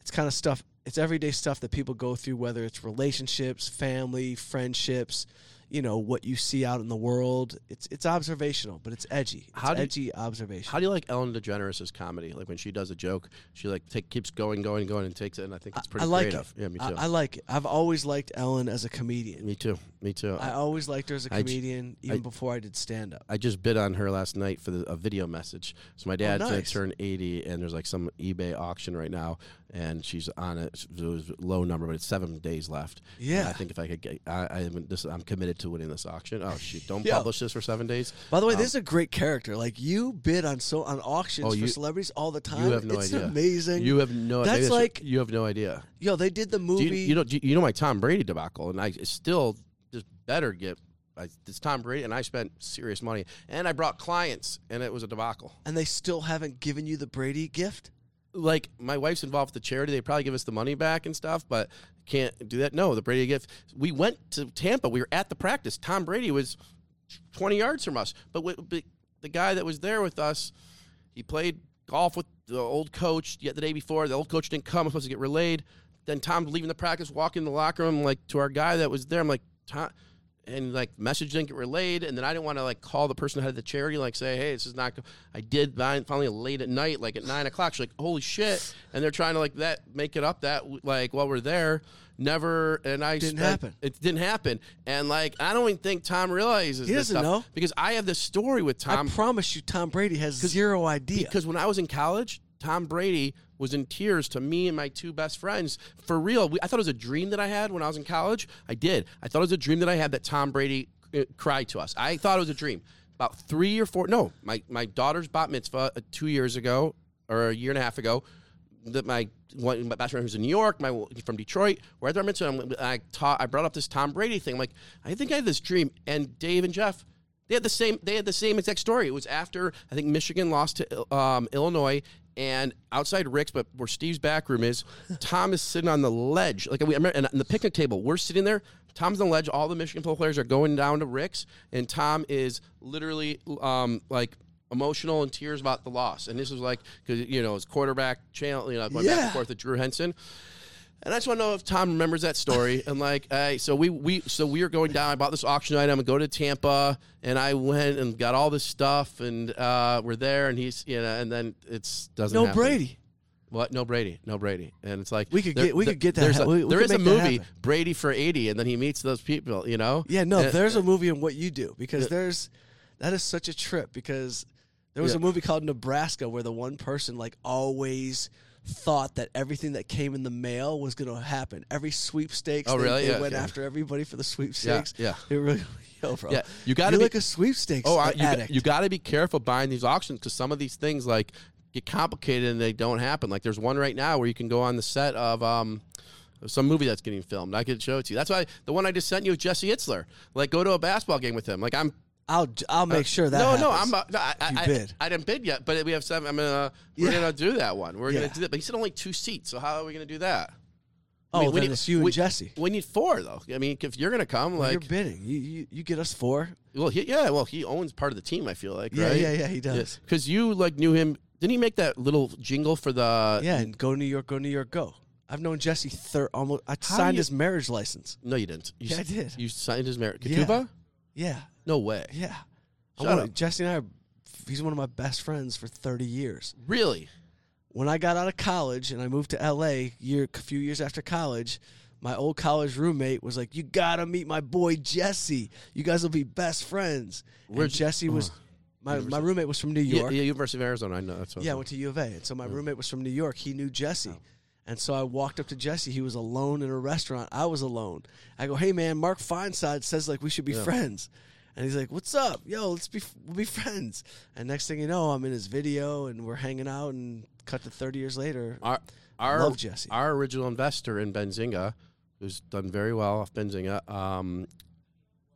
It's kind of stuff. It's everyday stuff that people go through, whether it's relationships, family, friendships. You know what you see out in the world. It's it's observational, but it's edgy. It's
How do you-
edgy observation.
How do you like Ellen DeGeneres' comedy? Like when she does a joke, she like take, keeps going, going, going, and takes it, and I think it's pretty
I like
creative.
it.
Yeah, me too.
I like it. I've always liked Ellen as a comedian.
me too. Me too.
I always liked her as a comedian, even
I-
before I did stand up.
I just bid on her last night for the, a video message. So my dad's
Oh, nice.
turn 80, and there's like some eBay auction right now, and she's on it. It was a low number, but it's seven days left. And
Yeah.
I think if I could get, I, I am this, I'm committed to winning this auction. Oh shoot! Don't
Yo.
publish this for seven days.
By the way,
Um,
this is a great character. Like you bid on so on auctions
Oh, you-
for celebrities all the time.
You have no
it's
idea.
amazing.
You have no.
That's
maybe
like-
you have no idea.
Yo, they did the movie.
you, you know, you know my Tom Brady debacle, and I still just better get. I, it's Tom Brady, and I spent serious money, and I brought clients, and it was a debacle.
and they still haven't given you the Brady gift.
Like my wife's involved with the charity. They probably give us the money back and stuff, but can't do that. No, the Brady gift. We went to Tampa. We were at the practice. Tom Brady was twenty yards from us, but, we, but the guy that was there with us, he played golf with the old coach yet the day before. The old coach didn't come. I was supposed to get relayed. Then Tom's leaving the practice, walking in the locker room, like to our guy that was there. I'm like, Tom, and like message didn't get relayed, and then I didn't want to like call the person who had the charity, like say, hey, this is not. go-" I did fin- finally late at night, like at nine o'clock. She's like, holy shit, and they're trying to like that make it up that like while we're there. Never, and I
Didn't
spent-
happen.
It didn't happen, and like I don't even think Tom realizes
He
this
doesn't
stuff
know.
because I have this story with Tom
I promise you, Tom Brady has zero idea.
because when I was in college, Tom Brady was in tears to me and my two best friends. For real, we, I thought it was a dream that I had when I was in college. I did. I thought it was a dream that I had that Tom Brady uh, cried to us. I thought it was a dream. About three or four, no, my, my daughter's bat mitzvah uh, two years ago or a year and a half ago. That my one my best friend who's in New York, my from Detroit, we're at their mitzvah. I taught, I brought up this Tom Brady thing. I'm like, I think I had this dream, and Dave and Jeff, they had the same. They had the same exact story. It was after I think Michigan lost to um, Illinois, And outside Rick's, but where Steve's back room is, Tom is sitting on the ledge. Like we remember, and the picnic table, we're sitting there. Tom's on the ledge. All the Michigan football players are going down to Rick's, and Tom is literally um, like emotional and tears about the loss. And this was like because you know his quarterback channel, you know, going back and forth with Drew Henson. And I just want to know if Tom remembers that story. and like, hey, so we we so we were going down. I bought this auction item and go to Tampa, and I went and got all this stuff, and uh, we're there, and he's you know, and then it's doesn't
No
happen.
Brady.
What? No Brady. No Brady. And it's like
We could
there-
get- we
there-
could get that
There's
ha-
a,
we- we
there is a movie. Brady for eighty, and then he meets those people. You know?
Yeah, no,
Uh,
there's a movie in what you do because
Yeah.
there's that is such a trip because there was
Yeah.
a movie called Nebraska where the one person like always thought that everything that came in the mail was going to happen. Every sweepstakes,
Oh,
they,
really?
they
Yeah,
went
yeah.
after everybody for the sweepstakes.
Yeah.
It really, yo, bro.
Yeah, you
You're
be-
like a sweepstakes
Oh, I, you,
addict.
you got to be careful buying these auctions because some of these things like get complicated and they don't happen. Like there's one right now where you can go on the set of um, some movie that's getting filmed. I could show it to you. That's why the one I just sent you with Jesse Itzler. Like go to a basketball game with him. Like I'm.
I'll I'll make sure that
no, no,
happens.
I'm. Uh, no, I, I,
You
I-
bid.
I didn't bid yet, but we have seven. I'm gonna. We're
Yeah.
gonna do that one. We're
Yeah.
gonna do that. But he said only two seats. So how are we gonna do that?
Oh, then
need-
it's you and
we-
Jesse.
We need four though. I mean, if you're gonna come, like,
you're bidding. You, you you get us four.
well, he, yeah, well, he owns part of the team. I feel like,
Yeah,
right?
yeah, yeah. He does.
Because you like knew him. Didn't he make that little jingle for the?
Yeah, and go New York, go New York, go. I've known Jesse thir- almost. I signed
you-
his marriage license.
No, you didn't. You,
Yeah,
s-
I did.
You signed his marriage.
Yeah.
Ketubah?
Yeah,
No way.
yeah.
Shut
one
up.
Jesse and I, are, he's one of my best friends for 30 years.
Really?
When I got out of college and I moved to LA, year a few years after college, my old college roommate was like, "You gotta meet my boy Jesse. You guys will be best friends."
Where'd you-
Jesse was my my roommate was from New York.
yeah, University of Arizona. I know. That's what
Yeah, I went to U of A. And so my roommate was from New York. He knew Jesse. Oh. And so I walked up to Jesse. He was alone in a restaurant. I was alone. I go, hey, man, Mark Feinside says like we should be friends. And he's like, what's up? Yo, let's be, we'll be friends. And next thing you know, I'm in his video and we're hanging out and cut to 30 years later.
our our
Love Jesse.
our original investor in Benzinga, who's done very well off Benzinga, um,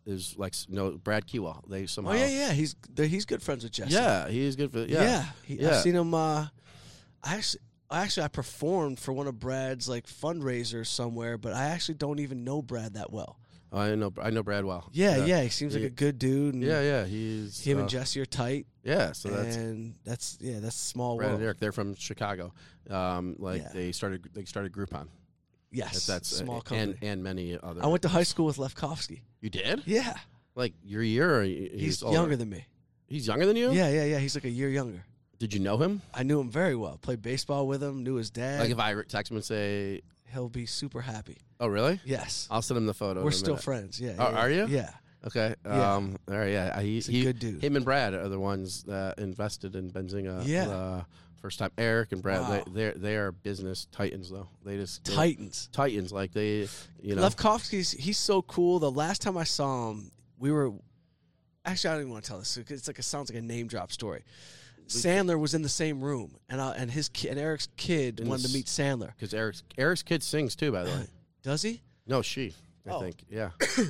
is like no Brad Keywell. They somehow.
Oh, yeah, yeah. He's, he's good friends with Jesse.
Yeah, he's good for. Yeah,
Yeah. He,
Yeah.
I've seen him. Uh, I actually, I actually, I performed for one of Brad's like fundraisers somewhere, but I actually don't even know Brad that well.
Oh, I know. I know Brad well.
Yeah, yeah, he seems like a good dude.
Yeah, yeah. He's
him
uh,
and Jesse are tight,
Yeah, so that's
and that's yeah, that's small
Brad
world.
and Eric. They're from Chicago. Um, like
Yeah.
they started. They started Groupon.
Yes,
that's
small
uh,
company.
and and many other.
I went to high school with Lefkofsky.
You did?
Yeah,
Like your year? Or
he's,
he's, older?
younger than me.
He's younger than you.
Yeah, yeah, yeah. He's like a year younger.
Did you know him?
I knew him very well. Played baseball with him. Knew his dad.
Like if I text him and say,
He'll be super happy.
"Oh, really?"
Yes,
I'll send him the photo.
we're
in a
still
minute.
friends. Yeah.
Oh,
yeah,
are you?
Yeah.
Okay.
Yeah.
Um. All right. Yeah. He,
He's a
he-
good dude.
Him and Brad are the ones that invested in Benzinga.
Yeah.
Uh, first time. Eric and Brad.
Wow.
They they're they are business titans though. They just
Titans.
Titans. Like they. You know.
Lefkofsky's he's so cool. The last time I saw him, we were actually I don't even want to tell this. 'cause It's like it sounds like a name drop story. Sandler was in the same room, and I, and his ki- and Eric's kid
In
wanted to meet Sandler.
Because Eric's Eric's kid sings too. By the way.
Does he?
No, she. I
Oh.
think. Yeah.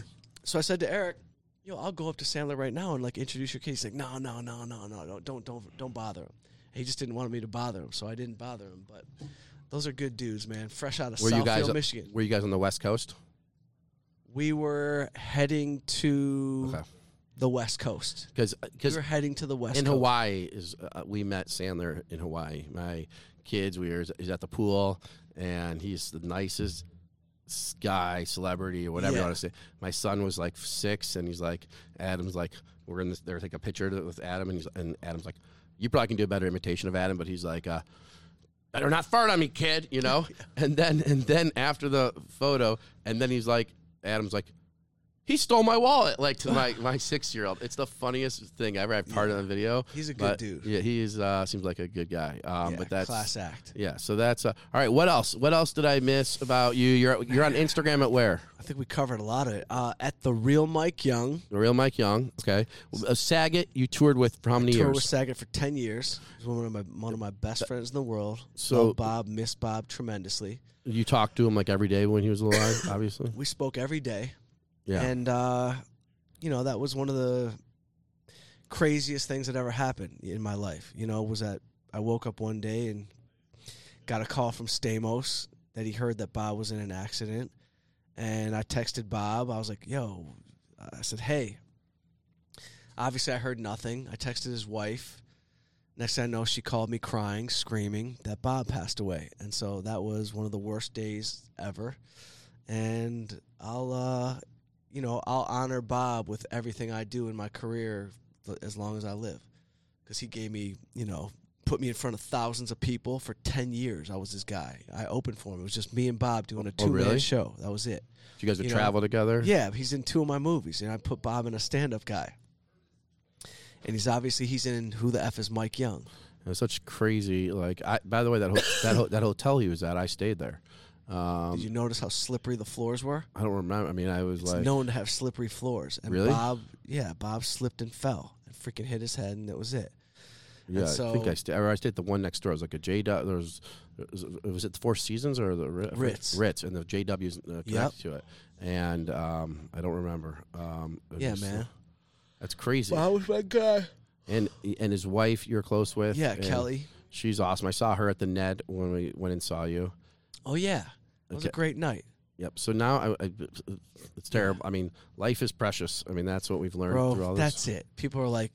So I said to Eric, "Yo, I'll go up to Sandler right now and like introduce your kid." He's like, "No, no, no, no, no, don't, don't, don't, don't bother him." He just didn't want me to bother him, so I didn't bother him. But those are good dudes, man. Fresh out of
Were you
Southfield,
guys?
Michigan.
Were you guys on the West Coast?
We were heading to
Okay.
The West Coast.
Because
We
because
were heading to the West Coast.
in
Coast.
Hawaii is uh, we met Sandler in Hawaii. My kids, we were he's at the pool, and he's the nicest guy, celebrity, or whatever you want to say. My son was like six, and he's like, Adam's like, we're in this. They're taking a picture with Adam, and he's and Adam's like, you probably can do a better imitation of Adam, but he's like, uh, better not fart on me, kid, you know. and then and then after the photo, and then he's like, Adam's like. He stole my wallet, like to my, my six year old. It's the funniest thing ever. I've part of the video.
He's a good
But,
dude.
Yeah, he is. Uh, seems like a good guy. Um,
Yeah,
but that's
class act.
Yeah, so that's uh, all right. What else? What else did I miss about you? You're you're on Instagram at where?
I think we covered a lot of it. Uh, at the real Mike Young,
The real Mike Young. Okay, uh, Saget. You toured with for how many
toured
years?
with Saget for ten years. He's one of my one of my best friends in the world.
So-
Love Bob, miss Bob tremendously.
you talked to him like every day when he was alive. obviously.
We spoke every day,
Yeah.
and uh, you know that was one of the craziest things that ever happened in my life. You know, was that I woke up one day and got a call from Stamos that he heard that Bob was in an accident, and I texted Bob. I was like, "Yo," I said, "Hey." Obviously, I heard nothing. I texted his wife. Next thing I know, she called me crying, screaming that Bob passed away, and so that was one of the worst days ever. And I'll, uh, you know, I'll honor Bob with everything I do in my career as long as I live, because he gave me, you know, put me in front of thousands of people for 10 years. I was his guy. I opened for him. It was just me and Bob doing a
Oh,
two man
really?
show. That was it.
you guys would
you know,
travel together.
Yeah, he's in two of my movies, and I put Bob in a stand up guy. And he's obviously he's in Who the F is Mike Young.
It was such crazy. Like, I, by the way, that ho- that ho- that hotel he was at, I stayed there. Um,
Did you notice how slippery the floors were?
I don't remember. I mean, I was
It's
like,
known to have slippery floors. And
Really?
Bob, yeah, Bob slipped and fell and freaking hit his head, and that was it.
yeah. I think I
so-
stayed. Or I stayed at the one next door. It was like a J. There was, was it- was it the Four Seasons or the Ri-
Ritz.
Ritz, and the JW's uh, connected
Yep.
to it. And um, I don't remember. Um, it
Yeah,
was, uh,
man.
that's crazy.
was my guy.
And and his wife, you're close with.
Yeah,
and
Kelly.
She's awesome. I saw her at the Ned when we went and saw you.
Oh yeah, it was a great night,
Yep. So now I, I, it's terrible. I mean, life is precious. I mean, that's what we've learned through all
bro.
this.
That's it. People are like,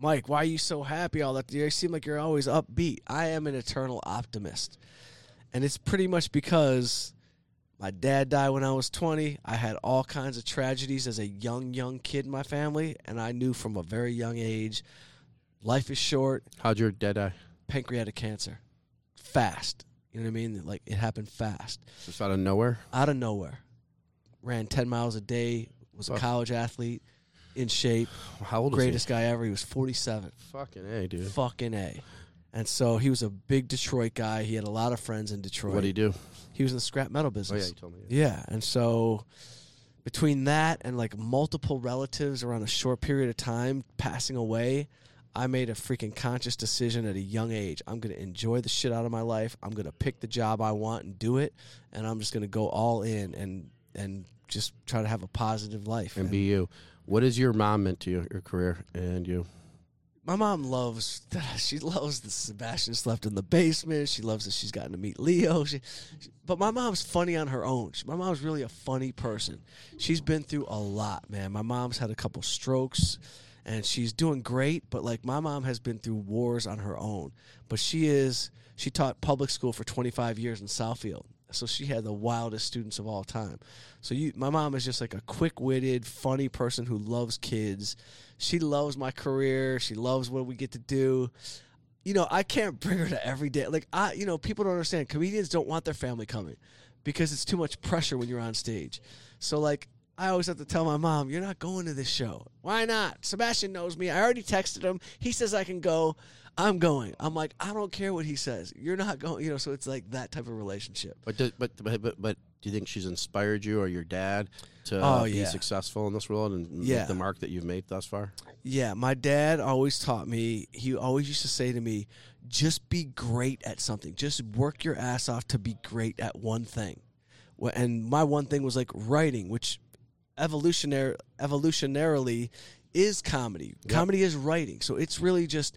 Mike, why are you so happy all that? You seem like you're always upbeat. I am an eternal optimist, and it's pretty much because my dad died when I was 20. I had all kinds of tragedies as a young, young kid in my family, and I knew from a very young age, life is short.
How'd your dad die?
Pancreatic cancer, fast. You know what I mean? Like it happened fast.
Just out of nowhere.
out of nowhere. Ran 10 miles a day, was a
Oh.
college athlete, in shape,
How old
greatest guy ever. He was 47.
Fucking a, dude.
Fucking A. And so he was a big Detroit guy. He had a lot of friends in Detroit.
What did he do?
he was in the scrap metal business.
Oh yeah, you told me.
yeah. And so between that and like multiple relatives around a short period of time passing away, I made a freaking conscious decision at a young age. I'm going to enjoy the shit out of my life. I'm going to pick the job I want and do it, and I'm just going to go all in and and just try to have a positive life.
And be you. What has your mom meant to you, your career, and you?
my mom loves that she loves that Sebastian slept in the basement. She loves that she's gotten to meet Leo. She, she- but my mom's funny on her own. She, my mom's really a funny person. She's been through a lot, man. My mom's had a couple strokes and she's doing great, but like my mom has been through wars on her own. But she is she taught public school for 25 years in Southfield. So she had the wildest students of all time. So you my mom is just like a quick-witted, funny person who loves kids. She loves my career. She loves what we get to do. You know, I can't bring her to every day. Like I, you know, people don't understand. Comedians don't want their family coming because it's too much pressure when you're on stage. So like I always have to tell my mom, "You're not going to this show. Why not? Sebastian knows me. I already texted him. He says I can go. I'm going." I'm like, "I don't care what he says. You're not going." You know, so it's like that type of relationship.
But do, but, but but but do you think she's inspired you or your dad to uh,
Oh,
be
yeah.
successful in this world and
Yeah.
make the mark that you've made thus far?
Yeah, my dad always taught me, he always used to say to me, just be great at something. Just work your ass off to be great at one thing. And my one thing was like writing, which evolutionary evolutionarily is comedy.
Yep.
Comedy is writing. So it's really just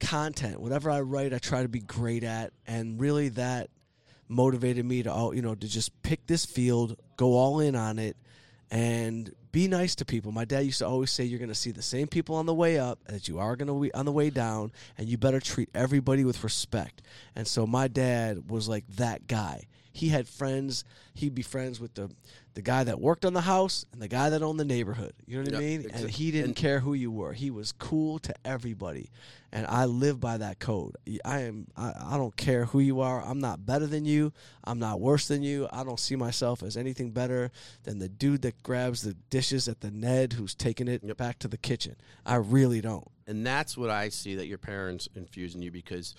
content. Whatever I write, I try to be great at and really that motivated me to all, you know, to just pick this field, go all in on it and be nice to people. My dad used to always say you're going to see the same people on the way up as you are going to be on the way down and you better treat everybody with respect. And so my dad was like that guy. He had friends, he'd be friends with the the guy that worked on the house and the guy that owned the neighborhood. You know what I mean?
exa-
And he didn't care who you were. He was cool to everybody. And I live by that code. I am I, I don't care who you are. I'm not better than you. I'm not worse than you. I don't see myself as anything better than the dude that grabs the dishes at the Ned who's taking it
Yep.
back to the kitchen. I really don't.
and that's what I see that your parents infuse in you because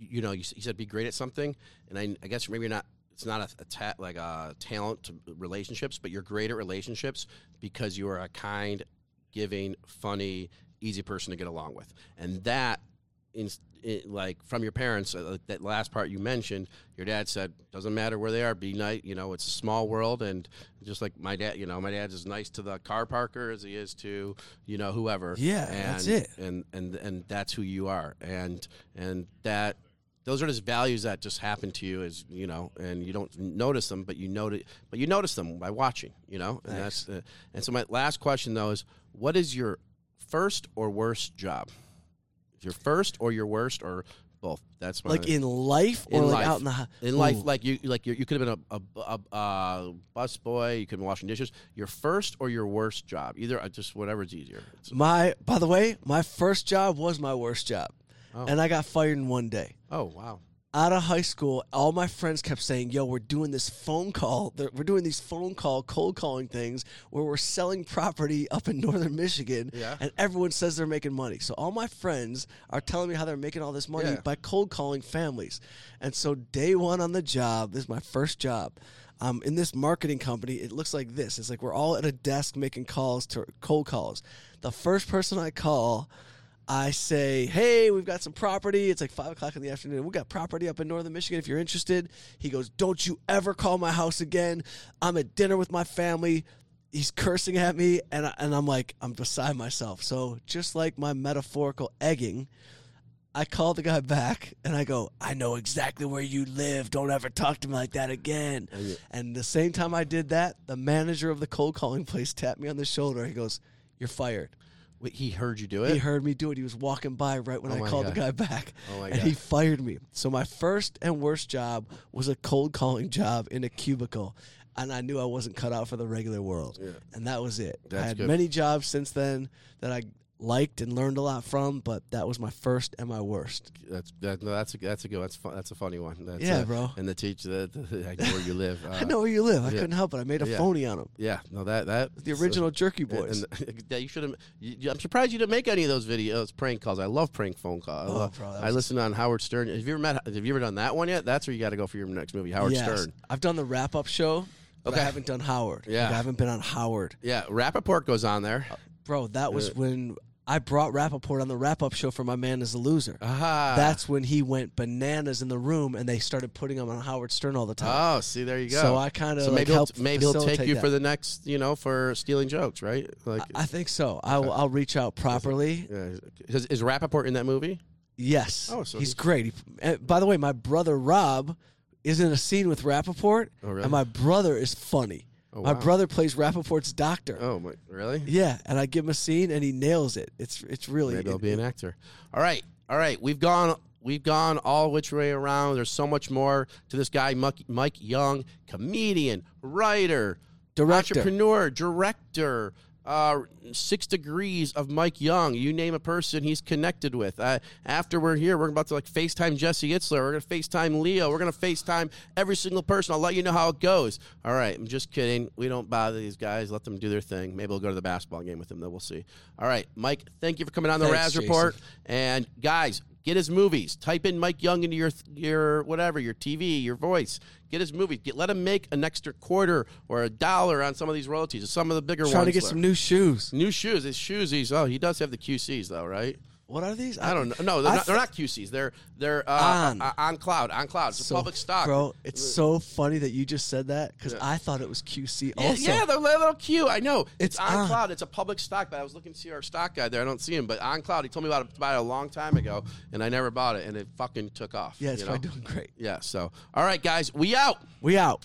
you know you, you said be great at something, and I, I guess maybe you're not. It's not a, a ta- like a talent to relationships, but you're great at relationships because you are a kind, giving, funny, easy person to get along with, and that in, in, like from your parents, uh, that last part you mentioned, your dad said, "Doesn't matter where they are, be nice." You know, it's a small world, and just like my dad, you know, my dad's as nice to the car parker as he is to you know whoever.
Yeah,
and,
that's it.
And and and that's who you are, and and that those are just values that just happen to you as you know and you don't notice them but you notice but you notice them by watching you know? And
Thanks.
that's uh, and so my last question though is what is your first or worst job? Your first or your worst or both? That's my,
Like in life or
In
like
life.
out in the
in life like you like you you could have been a, a, a, a bus boy you could have been washing dishes. Your first or your worst job? Either uh, just whatever's easier.
My, by the way, my first job was my worst job.
Oh.
And I got fired in one day.
oh wow
Out of high school, all my friends kept saying, Yo, we're doing this phone call. We're doing these phone call, cold calling things where we're selling property up in northern Michigan.
Yeah.
And everyone says they're making money. So all my friends are telling me how they're making all this money
Yeah.
by cold calling families. And so day one on the job, this is my first job. Um, in this marketing company, it looks like this. It's like we're all at a desk making calls to cold calls. The first person I call, I say, "Hey, we've got some property. It's like five o'clock in the afternoon. We've got property up in northern Michigan. If you're interested." He goes, "Don't you ever call my house again. I'm at dinner with my family." He's cursing at me, and I, and I'm like, I'm beside myself. So just like my metaphorical egging, I call the guy back and I go, I know exactly where you live. Don't ever talk to me like that again.
Oh, and
And the same time I did that, the manager of the cold calling place tapped me on the shoulder. He goes, You're fired.
Wait, he heard you do it
He heard me do it. He was walking by right when
Oh
I called
God.
the guy back.
Oh my
and
God.
he fired me. So my first and worst job was a cold calling job in a cubicle. And I knew I wasn't cut out for the regular world.
Yeah.
And that was it. I had
good.
many jobs since then that I liked and learned a lot from, but that was my first and my worst.
That's that, no, that's a that's a good that's fun, that's a funny one. That's,
Yeah,
uh,
bro.
And the teacher, the, the, I know where you live. Uh,
I know where you live. I
yeah.
couldn't help it. I made a
Yeah.
phony on him.
Yeah, no, that that
The original Jerky Boys.
And, and yeah, you should have. I'm surprised you didn't make any of those videos, prank calls. I love prank phone calls. I,
Oh,
love,
bro,
I listened on Howard Stern. Have you ever met? Have you ever done that one yet? That's where you got to go for your next movie, Howard
Yes.
Stern.
I've done the wrap up show, but
Okay.
I haven't done Howard.
Yeah.
Like, I haven't been on Howard.
Yeah, Rapaport goes on there.
Bro, that was when I brought Rapaport on the wrap up show for My Man is a Loser.
Aha.
That's when he went bananas in the room and they started putting him on Howard Stern all the time.
Oh, see, there you go.
So I kind of
So
like
maybe he'll, maybe he'll take you
that.
for the next, you know, for stealing jokes, right? Like,
I think so. I will, I'll reach out properly.
yeah. is, is Rapaport in that movie?
Yes.
Oh, so
he's
he's-
great. He, and by the way, my brother Rob is in a scene with Rapaport,
Oh, really?
and my brother is funny.
Oh,
my
wow.
brother plays Rapaport's doctor.
Oh, my, really?
Yeah, and I give him a scene and he nails it. It's it's really
Maybe I'll be an actor. All right, all right. We've gone. We've gone all which way around. There's so much more to this guy, Mike, Mike Young, comedian, writer,
Director.
entrepreneur, director. Uh, six degrees of Mike Young. You name a person he's connected with. Uh, after we're here, we're about to like FaceTime Jesse Itzler. We're gonna FaceTime Leo. We're gonna FaceTime every single person. I'll let you know how it goes. All right, I'm just kidding. We don't bother these guys. Let them do their thing. Maybe we'll go to the basketball game with them. Then we'll see. All right, Mike. Thank you for coming on the
Thanks,
Raz
Jason.
Report. And guys, get his movies. Type in Mike Young into your your whatever, your TV, your voice. Get his movies. Get let him make an extra quarter or a dollar on some of these royalties. Some of the bigger
trying
ones.
Trying to get
there.
some new shoes.
new shoes. His shoes. He's oh, he does have the QCs though, right?
What are these?
I don't know. No, they're,
I
not, they're not QCs. They're they're uh,
On.
uh, on cloud. On cloud. It's a
So,
public stock,
bro. It's so funny that you just said that because
Yeah.
I thought it was QC.
Yeah,
Also,
yeah, they're a little cute. I know. It's,
It's
on
on.
cloud. It's a public stock, but I was looking to see our stock guy there. I don't see him, but on cloud. He told me about it, about it a long time ago, and I never bought it, and it fucking took off.
yeah, it's
you know?
probably doing great.
Yeah. So, all right, guys, we out.
We out.